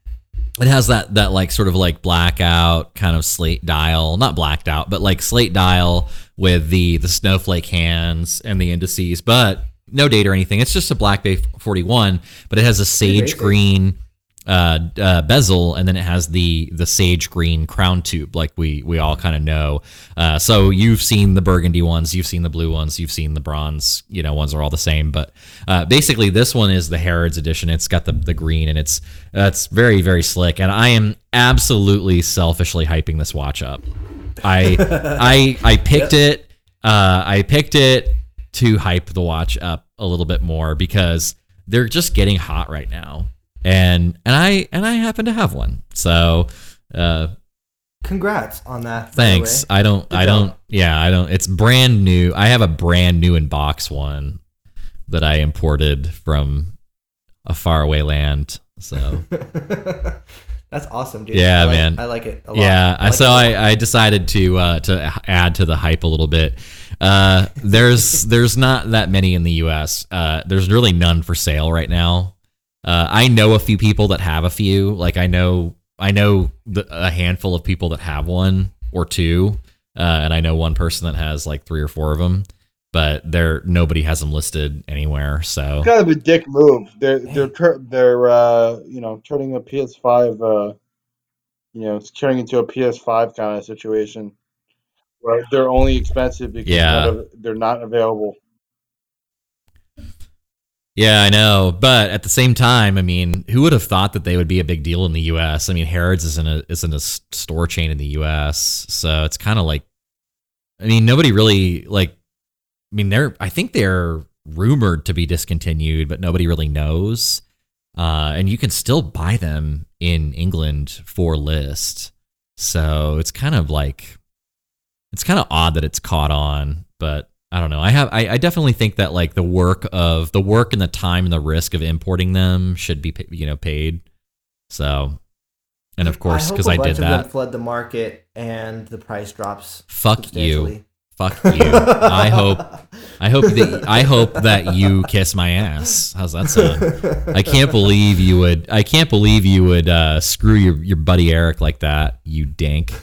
it has that that like sort of like blackout kind of slate dial not blacked out but like slate dial with the the snowflake hands and the indices but no date or anything. It's just a black bay 41 but it has a sage green uh, uh, bezel and then it has the the sage green crown tube like we we all kind of know. Uh, so you've seen the burgundy ones you've seen the blue ones you've seen the bronze you know ones are all the same but uh, basically this one is the harrods edition. It's got the the green and it's it's very very slick and i am absolutely selfishly hyping this watch up. I <laughs> i i picked it uh, i picked it to hype the watch up a little bit more because they're just getting hot right now and and i and i happen to have one so uh congrats on that. thanks i don't Good i job. don't yeah i don't it's brand new i have a brand new in box one that i imported from a faraway land so <laughs> That's awesome, dude. Yeah, I like- man. I like it. A lot. yeah I like so. I, I decided to uh to add to the hype a little bit uh <laughs> there's there's not that many in the us uh there's really none for sale right now uh i know a few people that have a few like i know i know the, a handful of people that have one or two uh and i know one person that has like three or four of them but there nobody has them listed anywhere so It's kind of a dick move. They're they're tur- they're uh, you know turning a PS5 uh, you know it's turning into a PS5 kind of situation where they're only expensive because Yeah. they're not available. Yeah, I know, but at the same time, I mean, who would have thought that they would be a big deal in the U.S.? I mean, Harrods isn't a isn't a store chain in the U.S., so it's kind of like, I mean, nobody really like. I mean, they're I think they're rumored to be discontinued, but nobody really knows. Uh, and you can still buy them in England for list, so it's kind of like, it's kind of odd that it's caught on, but I don't know. I have I, I definitely think that like the work of the work and the time and the risk of importing them should be you know paid. So, and of course, because I, did that, flood the market and the price drops. fuck you, fuck you. I hope, I hope that I hope that you kiss my ass. How's that sound? I can't believe you would. I can't believe you would uh, screw your your buddy Eric like that. You dank.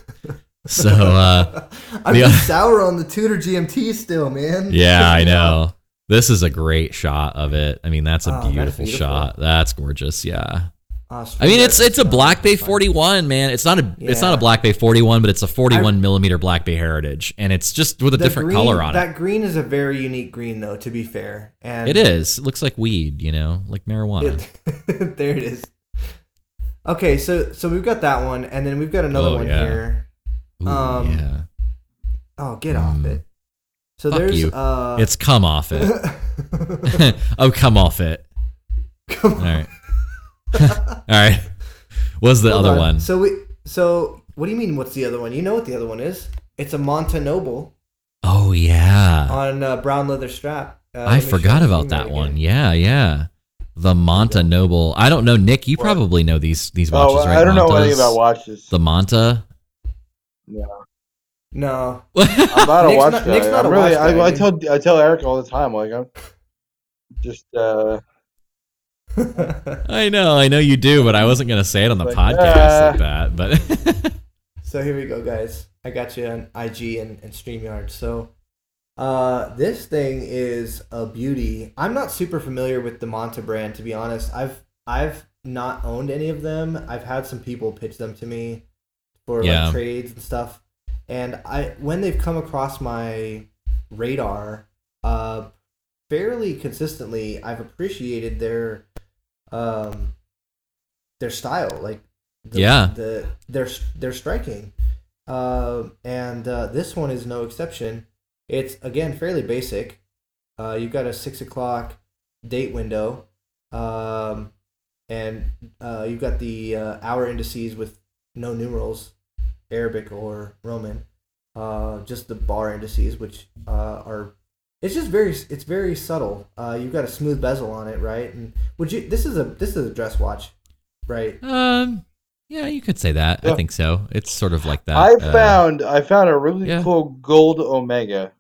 So uh, <laughs> I'm The- just sour on the Tudor GMT still, man. yeah, <laughs> I know. This is a great shot of it. I mean, that's a Oh, that's beautiful, beautiful. shot. That's gorgeous. Yeah. Uh, I mean, it's it's a Black Bay 41, man. It's not a it's not a Black Bay 41, but it's a 41 millimeter Black Bay Heritage, and it's just with a different green- color on that it. That green is a very unique green, though. To be fair, and It is. It looks like weed, you know, like marijuana. It, <laughs> there it is. Okay, so so we've got that one, and then we've got another Oh, one yeah. here. Ooh, um, yeah. Oh, get off Mm. it. So Fuck there's you. uh It's come off it. <laughs> <laughs> oh, come off it. Come All on. right. <laughs> All right. What's the Hold other on. one? So we so what do you mean? What's the other one? You know what the other one is? It's a Monta Noble Oh yeah. on uh, brown leather strap. Uh, I let me show forgot the about that right one. again. Yeah, yeah. The Monta Noble. I don't know, Nick. You What? probably know these these watches, Oh, right? I don't know anything Montas? about watches. the Monta. Yeah. No, <laughs> I'm not a Nick's watch not- guy. Nick's not I'm a really, watch guy, I, I tell I tell Eric all the time, like I'm just uh <laughs> I know, I know you do, but I wasn't gonna say it on the Like, podcast uh, like that. But <laughs> So here we go, guys. I got you on IG and, and StreamYard. So uh, this thing is a beauty. I'm not super familiar with the Monta brand, to be honest. I've I've not owned any of them. I've had some people pitch them to me for Yeah. like trades and stuff. And I when they've come across my radar, uh, fairly consistently, I've appreciated their um their style. Like the, Yeah. the they're they're striking. Uh, and uh, this one is no exception. It's again fairly basic. Uh, you've got a six o'clock date window, um, and uh, you've got the uh, hour indices with no numerals, Arabic or Roman. Uh, just the bar indices, which uh, are it's just very it's very subtle. Uh, you've got a smooth bezel on it, right? And would you this is a this is a dress watch, right? um, yeah, you could say that. I think so. It's sort of like that. I uh, found I found a really yeah. cool gold omega.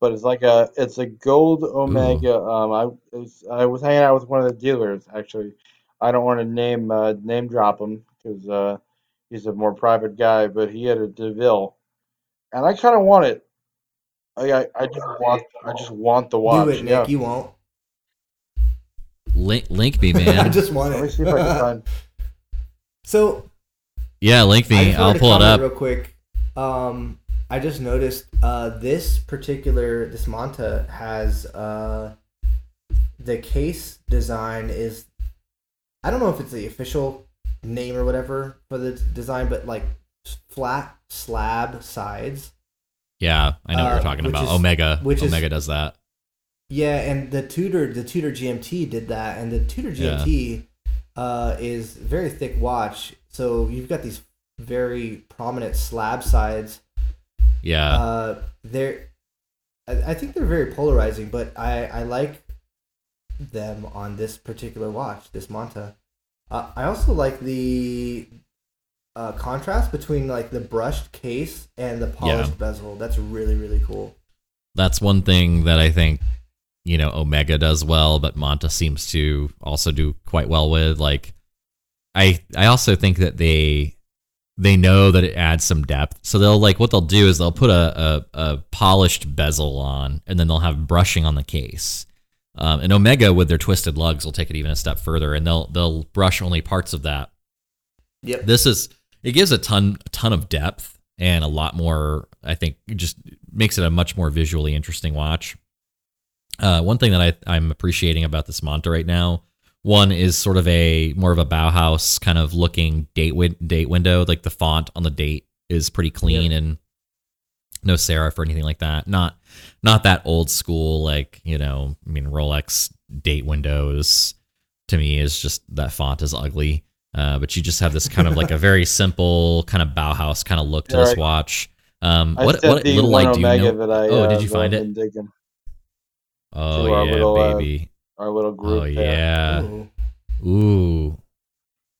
But it's like a it's a gold omega. Um I was I was hanging out with one of the dealers actually. I don't want to name uh, name drop him because uh, he's a more private guy, but he had a DeVille, and I kind of want it. I, I I just want I just want the watch. Do it, Nick. yeah. You won't. link, link me, man. <laughs> I just want it. Let me see if I can find. <laughs> so yeah, link me. I'll pull it up. real quick. Um, I just noticed uh, this particular this Monta has uh, the case design is I don't know if it's the official name or whatever for the design, but like flat slab sides. Yeah, I know what Uh, you're talking about. is- Omega. which is- Omega does that. Yeah, and the Tudor the Tudor GMT did that, and the Tudor Yeah. GMT uh, is very thick watch. So you've got these very prominent slab sides. Yeah. Uh, they're I, I think they're very polarizing, but I I like them on this particular watch, this Monta. Uh, I also like the uh, contrast between like the brushed case and the polished bezel. That's really really cool. That's one thing that I think, you know, Omega does well, but Monta seems to also do quite well with. Like, I I also think that they they know that it adds some depth, so they'll like what they'll do is they'll put a a, a polished bezel on, and then they'll have brushing on the case. Um, and Omega with their twisted lugs will take it even a step further, and they'll they'll brush only parts of that. Yep. this is it gives a ton a ton of depth and a lot more i think just makes it a much more visually interesting watch. Uh, one thing that I, i'm appreciating about this monta right now one is sort of a more of a bauhaus kind of looking date win- date window. Like the font on the date is pretty clean and no serif or anything like that. Not not that old school like you know i mean rolex date windows to me is just that font is ugly uh, but you just have this kind of like a very <laughs> simple kind of Bauhaus kind of look to this Right. watch. Um, I what what little light do you know? that I, Oh, uh, did you find it? been digging. Oh to our yeah, little, uh, baby. Our little group Oh there. yeah. Ooh. Ooh.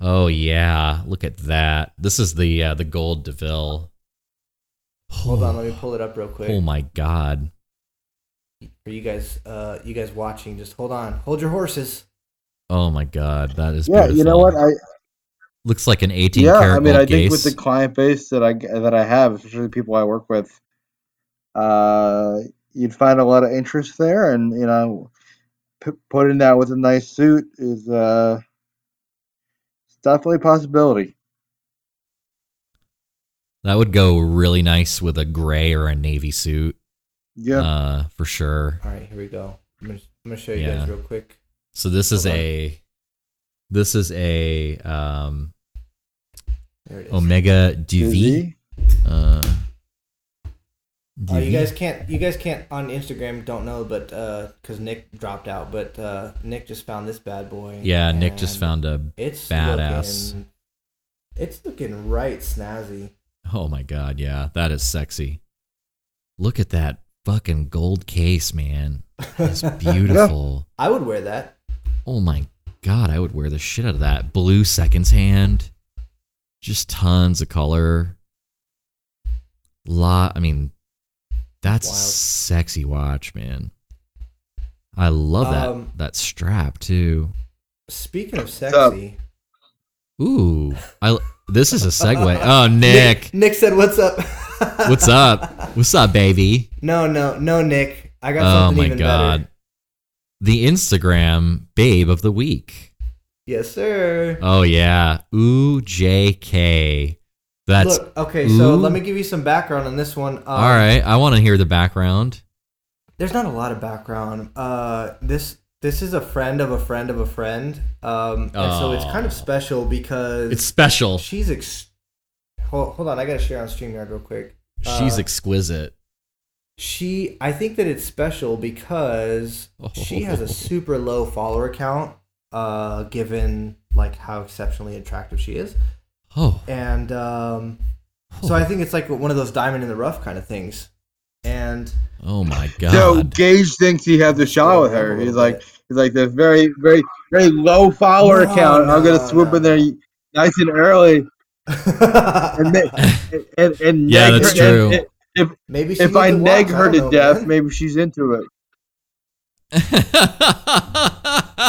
Oh yeah, look at that. This is the uh, the gold Deville. Hold on, let me <sighs> pull it up real quick Oh my god. For you guys. Uh, you guys watching, just hold on, hold your horses. Oh my god, that is Yeah, you know what? I Looks like an 18 yeah, karat I mean, gold I think with the client base that I that I have, especially the people I work with, uh, you'd find a lot of interest there, and you know, p- putting that with a nice suit is uh, definitely a possibility. that would go really nice with a gray or a navy suit. Yeah, Uh, for sure. All right, here we go. I'm gonna, I'm gonna show you Yeah. guys real quick. So this is Hold on. a this is a um There it is. Omega DV. Busy. Uh, Uh, you guys can't. You guys can't on Instagram. Don't know, but uh because Nick dropped out, but uh, Nick just found this bad boy. Yeah, Nick just found a it's badass. Looking, it's looking right snazzy. Oh my god, yeah, that is sexy. Look at that fucking gold case, man. <laughs> It's beautiful. I would wear that. Oh my god, I would wear the shit out of that. Blue seconds hand. Just tons of color. Lot I mean that's Wild. sexy watch, man. I love that Um, that strap too. Speaking of sexy, Ooh. I this is a segue. Oh, <laughs> Nick. Nick said, "What's up?" What's up? What's up, baby? No, no, no, Nick. I got Oh something my even god. better. The Instagram babe of the week. Yes, sir. Oh yeah. Ooh JK. That's Look, okay, so let me give you some background on this one. Um, all right. I want to hear the background. There's not a lot of background. Uh, this this is a friend of a friend of a friend, um, and so it's kind of special because It's special. she's ex. Hold, hold on, I gotta share on StreamYard real quick. She's Uh, exquisite. She, I think that it's special because she has a <laughs> super low follower count, uh, given like how exceptionally attractive she is, Oh. and um, so I think it's like one of those diamond in the rough kind of things, and Oh my So <laughs> god. Gage thinks he has a shot with her. He's like, he's like this very, very, very low follower No, count. I'm gonna swoop no, in there nice and early, and ma- and, and Yeah, neg that's her- true. and- if maybe she if I needs neg her to know, death, man. maybe she's into it. <laughs> I'm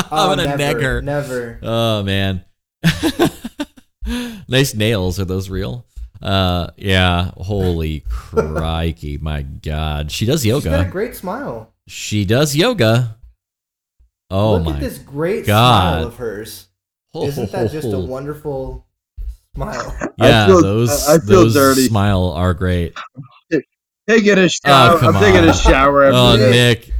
Oh, gonna never, neg her. Never. Oh man. <laughs> nice nails. Are those real? Uh yeah. Holy crikey. <laughs> My god. She does She's got a yoga. great smile. She does yoga. Oh Look my at this great God. smile of hers. Isn't that just a wonderful smile? <laughs> Yeah, I feel- those I I feel those dirty. smile are great. Oh, taking a shower. Oh, I'm taking a shower every Oh, day. Nick.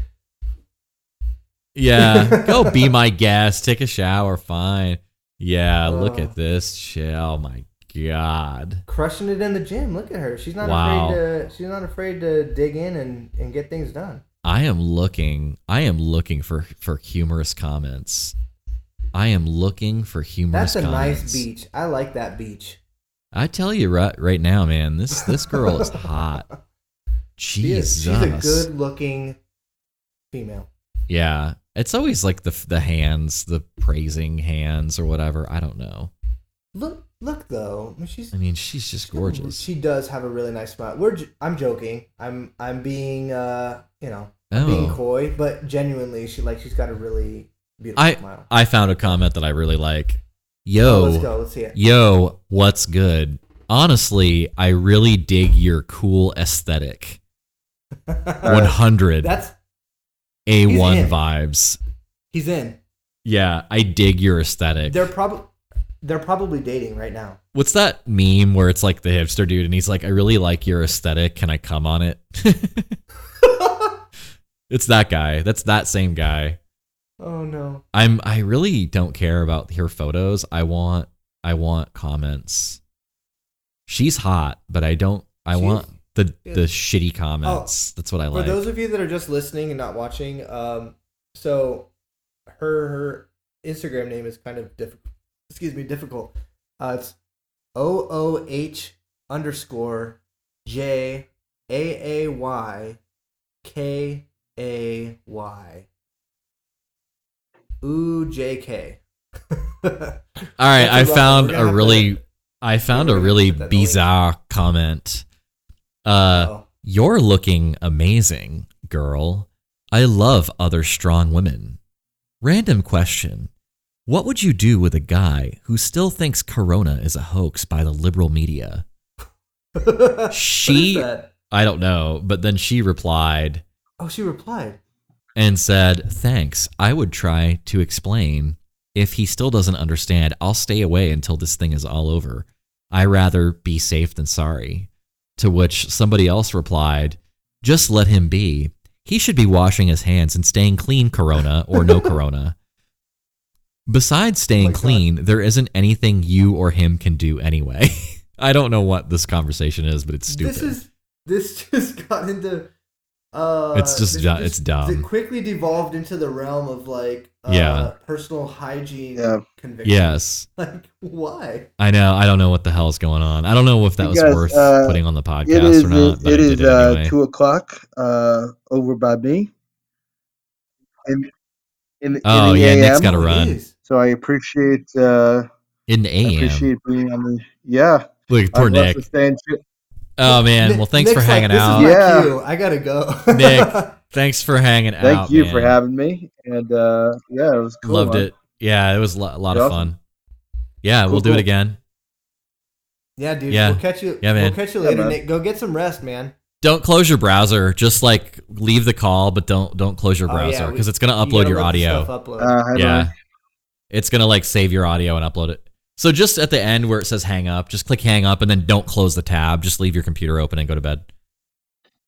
Yeah, go <laughs> be my guest. Take a shower. Fine. Yeah, look Oh. at this. shit. Oh my god. Crushing it in the gym. Look at her. She's not Wow. afraid to. She's not afraid to dig in and, and get things done. I am looking. I am looking for for humorous comments. I am looking for humorous That's a comments. nice beach. I like that beach. I tell you right right now, man. This this girl is <laughs> hot. She is. Jesus. She's a good looking female. Yeah, it's always like the the hands, the praising hands or whatever. I don't know. Look, look though. I mean, she's I mean, she's just gorgeous. She does have a really nice smile. We're. I'm joking. I'm. I'm being. Uh. You know. I'm being Oh, coy, but genuinely, she like she's got a really beautiful I smile. I found a comment that I really like. Oh, let's Yo, go. Let's see it. yo, what's good? Honestly, I really dig your cool aesthetic. <laughs> One hundred That's A one in. vibes. he's in. Yeah, I dig your aesthetic. They're probably they're probably dating right now. What's that meme where it's like the hipster dude and he's like, I really like your aesthetic. Can I come on it? <laughs> <laughs> it's that guy. That's that same guy. Oh no. I'm I really don't care about her photos. I want I want comments. She's hot, but I don't I She's- want the yeah. the shitty comments. That's what I like. For those of you that are just listening and not watching, um, so her her Instagram name is kind of difficult. Excuse me, difficult. Uh, it's O O H underscore J A A Y K A Y. Ooh, J K. All right, I found a to- really, I found a really put that in the link. bizarre comment. Uh, Oh. you're looking amazing, girl. I love other strong women. Random question: What would you do with a guy who still thinks Corona is a hoax by the liberal media? <laughs> She- I don't know, but then she replied Oh, she replied. And said, "Thanks. I would try to explain. If he still doesn't understand, I'll stay away until this thing is all over. I rather be safe than sorry." To which somebody else replied, "Just let him be. He should be washing his hands and staying clean, corona or no <laughs> corona." Besides staying oh God. clean, there isn't anything you or him can do anyway. <laughs> I don't know what this conversation is, but it's stupid. This is this <laughs> just got into. Uh, It's just this du- it's dumb. It quickly devolved into the realm of like uh, Yeah. personal hygiene Yeah. conviction. yes. <laughs> Like why? I know. I don't know what the hell is going on. I don't know if that You was worth uh, putting on the podcast It is. or not. But it I is did uh, anyway. two o'clock uh, over by me. In in, in Oh, the yeah, AM. Nick's gotta Oh, run. So I appreciate. Uh, In the I AM. appreciate being on the. Yeah. Look, poor I'd love Nick. to stay in tu- Oh man. Nick- Well, thanks for hanging like, out. This is Yeah. cue. I gotta go. <laughs> Nick, Thanks for hanging out. Thank you for having me. And uh, yeah, it was cool. Loved man. it. Yeah, it was a lo- a lot of fun. Yeah, Cool, we'll do it again. yeah, dude. Yeah. We'll catch you. Yeah, man. We'll catch you later, man. Nick. Go get some rest, man. Don't close your browser. Just like leave the call, but don't don't close your Oh, yeah, browser because it's gonna upload gotta your audio. upload. Uh, Yeah. Ryan. It's gonna like save your audio and upload it. So just at the end where it says hang up, just click hang up and then don't close the tab. Just leave your computer open and go to bed.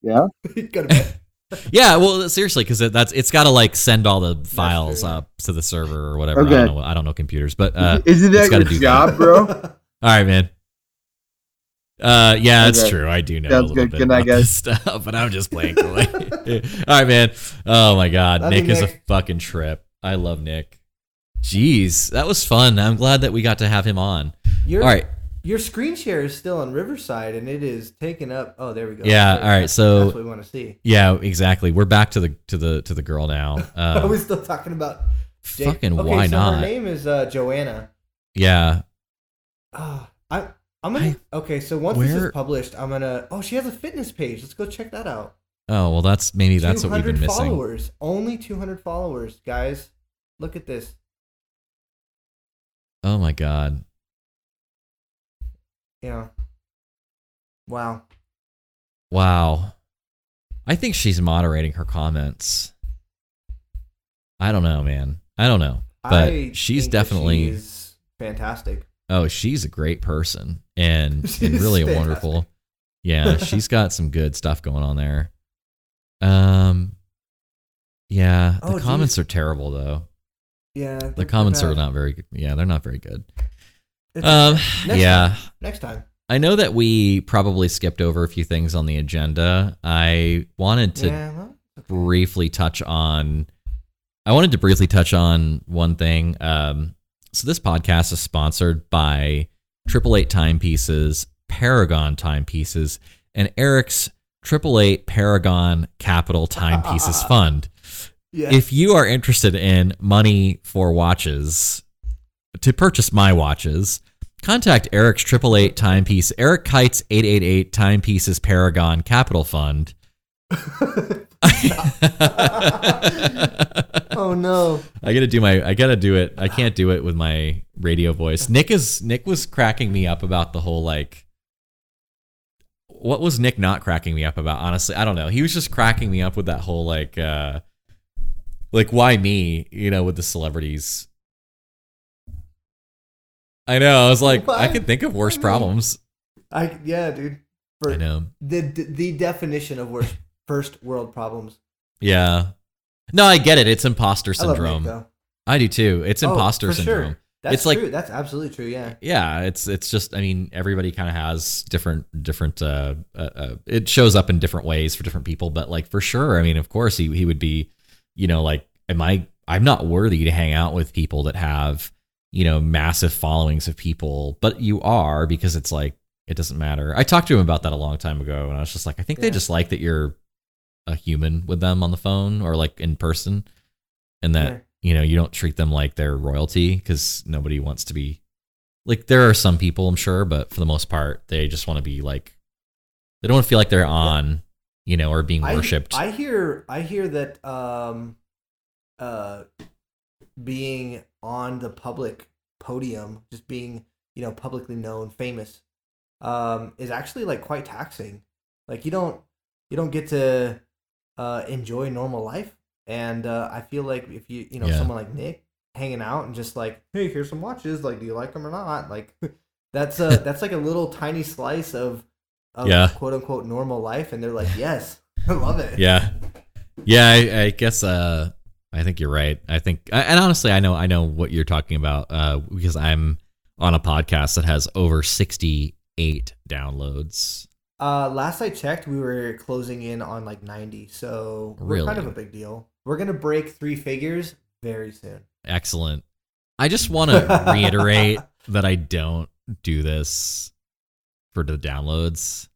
Yeah. <laughs> Go to bed. <laughs> Yeah, well, seriously, because it, that's it's got to like send all the files up to the server or whatever. I Okay. don't know. I don't know computers, but uh, Isn't it's that gotta your do that. job, bro? <laughs> all right, man. Uh, yeah, that's Okay. true. I do know a little good. bit Good night, about this stuff, but I'm just playing all right, man. Oh my god, Love you, Nick is a fucking trip. I love Nick. Jeez, that was fun. I'm glad that we got to have him on. Your, All right. Your screen share is still on Riverside, and it is taken up. Oh, there we go. Yeah, all right, that's- so- that's what we want to see. Yeah, exactly. We're back to the to the to the girl now. <laughs> Are Um, we still talking about? Jake? fucking okay, why so not? Her name is uh, Joanna. Yeah. Ah, I I'm gonna. okay, so once this is published, I'm gonna. Oh, she has a fitness page. Let's go check that out. Oh well, that's maybe that's what we've been 200 missing. followers. Only 200 followers, guys. Look at this. Oh my god. Yeah. Wow. Wow. I think she's moderating her comments. I don't know, man. I don't know. But I she's definitely she's fantastic. oh, she's a great person and <laughs> and really fantastic. wonderful. Yeah, she's got some good stuff going on there. Um yeah, the Oh, comments geez. are terrible though. Yeah. The comments are not very good. Yeah, they're not very good. It's- Um next yeah. Next time. I know that we probably skipped over a few things on the agenda. I wanted to yeah. Well, briefly touch on I wanted to briefly touch on one thing. Um, so this podcast is sponsored by Triple Eight Timepieces, Paragon Timepieces, and Eric's Triple Eight Paragon Capital Timepieces <laughs> Fund. Yeah. If you are interested in money for watches to purchase my watches, contact Eric's Triple Eight Timepiece, Eric Kites eight eight eight Timepieces Paragon Capital Fund. <laughs> <laughs> oh no. I gotta do my. I gotta do it. I can't do it with my radio voice. Nick is. Nick was cracking me up about the whole like. What was Nick not cracking me up about? Honestly, I don't know. He was just cracking me up with that whole like, uh like why me? You know, with the celebrities. I know. I was like, I Why- could think of worse problems. I yeah, dude. For I know. the the definition of worst first world problems. Yeah. No, I get it. It's imposter I syndrome. Nick, though. I do too. It's Oh, imposter syndrome. Sure. That's It's like- true. That's absolutely true. Yeah. yeah it's it's just i mean everybody kind of has different different uh, uh, uh it shows up in different ways for different people but like for sure i mean of course he, he would be you know like am i i'm not worthy to hang out with people that have you know massive followings of people but you are because it's like it doesn't matter. I talked to him about that a long time ago and i was just like i think they just like that you're a human with them on the phone or like in person and that Yeah. you know, you don't treat them like they're royalty because nobody wants to be like there are some people I'm sure, but for the most part, they just want to be like they don't want to feel like they're on, you know, are being I- worshipped. I, hear I hear that um uh being on the public podium, just being, you know, publicly known, famous, um, is actually like quite taxing. Like you don't you don't get to uh enjoy normal life. And uh I feel like if you you know, Yeah. someone like Nick hanging out and just like, hey, here's some watches, like do you like them or not? Like <laughs> that's a <laughs> that's like a little tiny slice of of Yeah. quote unquote normal life and they're like, Yes, I love it. yeah, yeah. I, I guess uh, I think you're right. I think, and honestly, I know I know what you're talking about uh, because I'm on a podcast that has over 68 downloads. Uh, last I checked, we were closing in on like 90, so we're kind of a big deal. We're gonna break three figures very soon. Excellent. I just want to reiterate <laughs> that I don't do this for the downloads.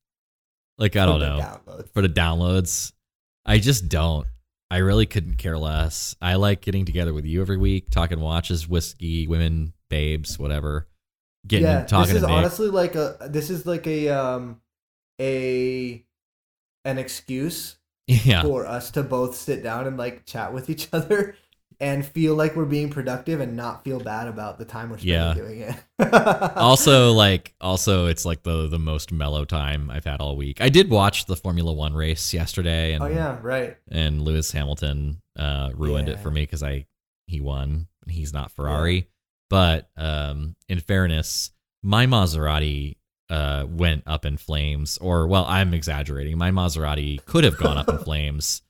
Like I don't For know. downloads. for the downloads. I just don't. I really couldn't care less. I like getting together with you every week, talking watches, whiskey, women, babes, whatever. Getting yeah, talking this is to Nick. honestly like a this is like a um a an excuse <laughs> yeah, for us to both sit down and like chat with each <laughs> other and feel like we're being productive and not feel bad about the time we're spending Yeah. doing it. <laughs> also like also it's like the the most mellow time I've had all week. I did watch the Formula One race yesterday, and oh yeah, right. and Lewis Hamilton uh, ruined it for me because I he won. and He's not Ferrari, but um, in fairness, my Maserati uh, went up in flames. Or well, I'm exaggerating. My Maserati could have gone up in <laughs> flames,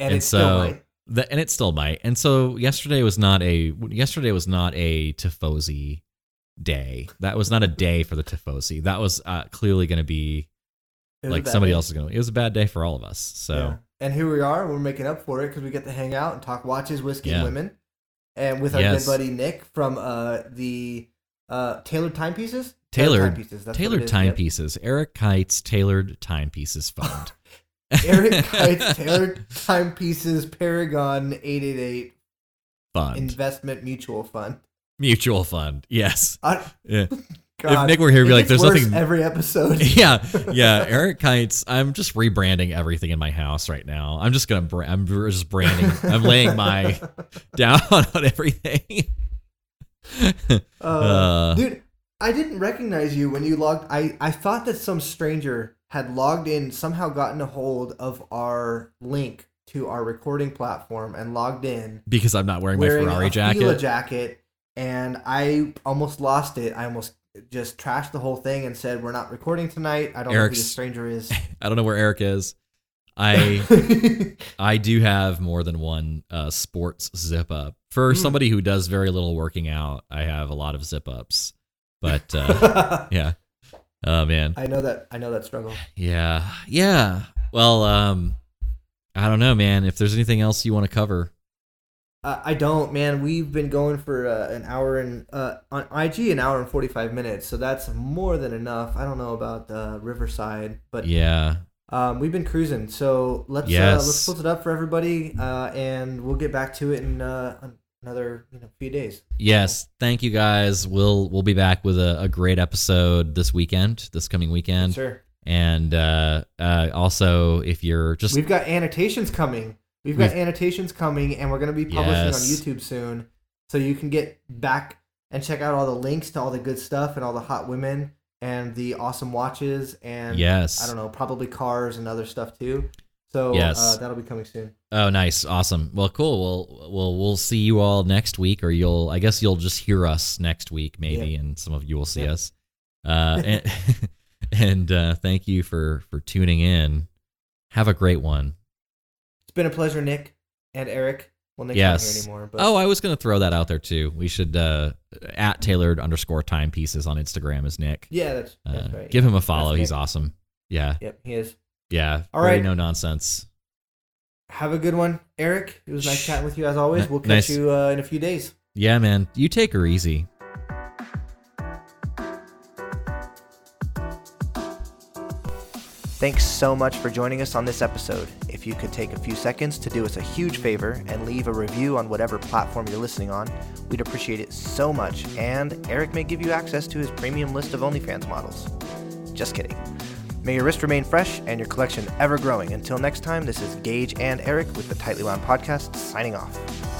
And, And so- might. The, and it still might. And so yesterday was not a yesterday was not a tifosi day. That was not a day for the tifosi. That was uh, clearly going to be It was a like somebody day. else is going to. It was a bad day for all of us. So. Yeah. And here we are. We're making up for it because we get to hang out and talk watches, whiskey, Yeah. and women, and with our Yes. good buddy Nick from uh, the uh, tailored timepieces. Tailored- timepieces. That's Tailored timepieces. Eric Kite's tailored timepieces fund. <laughs> Eric <laughs> Kite's tailored timepieces. Paragon eight eight eight fund. investment mutual fund. Mutual fund. Yes. I, Yeah. <laughs> God, if Nick were here, he'd be like, "There's nothing." <laughs> every episode. yeah, yeah. Eric Kites. I'm just rebranding everything in my house right now. I'm just gonna. Bra- I'm just branding. I'm laying my down on everything. Uh, Uh, dude, I didn't recognize you when you logged. I I thought that some stranger had logged in, somehow gotten a hold of our link to our recording platform and logged in because I'm not wearing my wearing Ferrari a Fila jacket. jacket, and I almost lost it. I almost just trashed the whole thing and said, "We're not recording tonight." I don't know who Eric's- the stranger is. <laughs> I don't know where Eric is. I <laughs> I do have more than one uh, sports zip up. For Mm. somebody who does very little working out, I have a lot of zip ups. But uh, <laughs> yeah. Oh man. I know that. I know that struggle. Yeah. Yeah. Well, um I don't know, man. If there's anything else you want to cover. Uh, I don't, man. We've been going for uh, an hour and uh, on IG an hour and forty five minutes, so that's more than enough. I don't know about uh, Riverside, but Yeah. um, we've been cruising. So let's uh, Yes. let's split it up for everybody, uh, and we'll get back to it in uh, another you know few days. Yes. Thank you guys. We'll we'll be back with a, a great episode this weekend, this coming weekend. sure. And uh uh also if you're just We've got annotations coming. We've got We've- annotations coming, and we're going to be publishing Yes. on YouTube soon. So you can get back and check out all the links to all the good stuff and all the hot women and the awesome watches and Yes. I don't know, probably cars and other stuff too. So Yes. uh, that'll be coming soon. Oh, nice, awesome. Well, cool. Well, we'll we'll see you all next week, or you'll I guess you'll just hear us next week, maybe, and some of you will see Yeah. us. Uh, and <laughs> and uh, thank you for for tuning in. Have a great one. It's been a pleasure, Nick and Eric. Well, Nick's Yes. anymore, but Oh, I was gonna throw that out there too. We should uh, at tailored underscore timepieces on Instagram is Nick. yeah, that's, Uh, that's right. Give him a follow. He's awesome. Yeah, Yep, he is. Yeah. All right. No nonsense. Have a good one, Eric. It was nice chatting with you as always. We'll catch nice. you uh, in a few days. Yeah, man. You take her easy. Thanks so much for joining us on this episode. If you could take a few seconds to do us a huge favor and leave a review on whatever platform you're listening on, we'd appreciate it so much. And Eric may give you access to his premium list of OnlyFans models. Just kidding. May your wrist remain fresh and your collection ever growing. Until next time, this is Gage and Eric with the Tightly Wound Podcast signing off.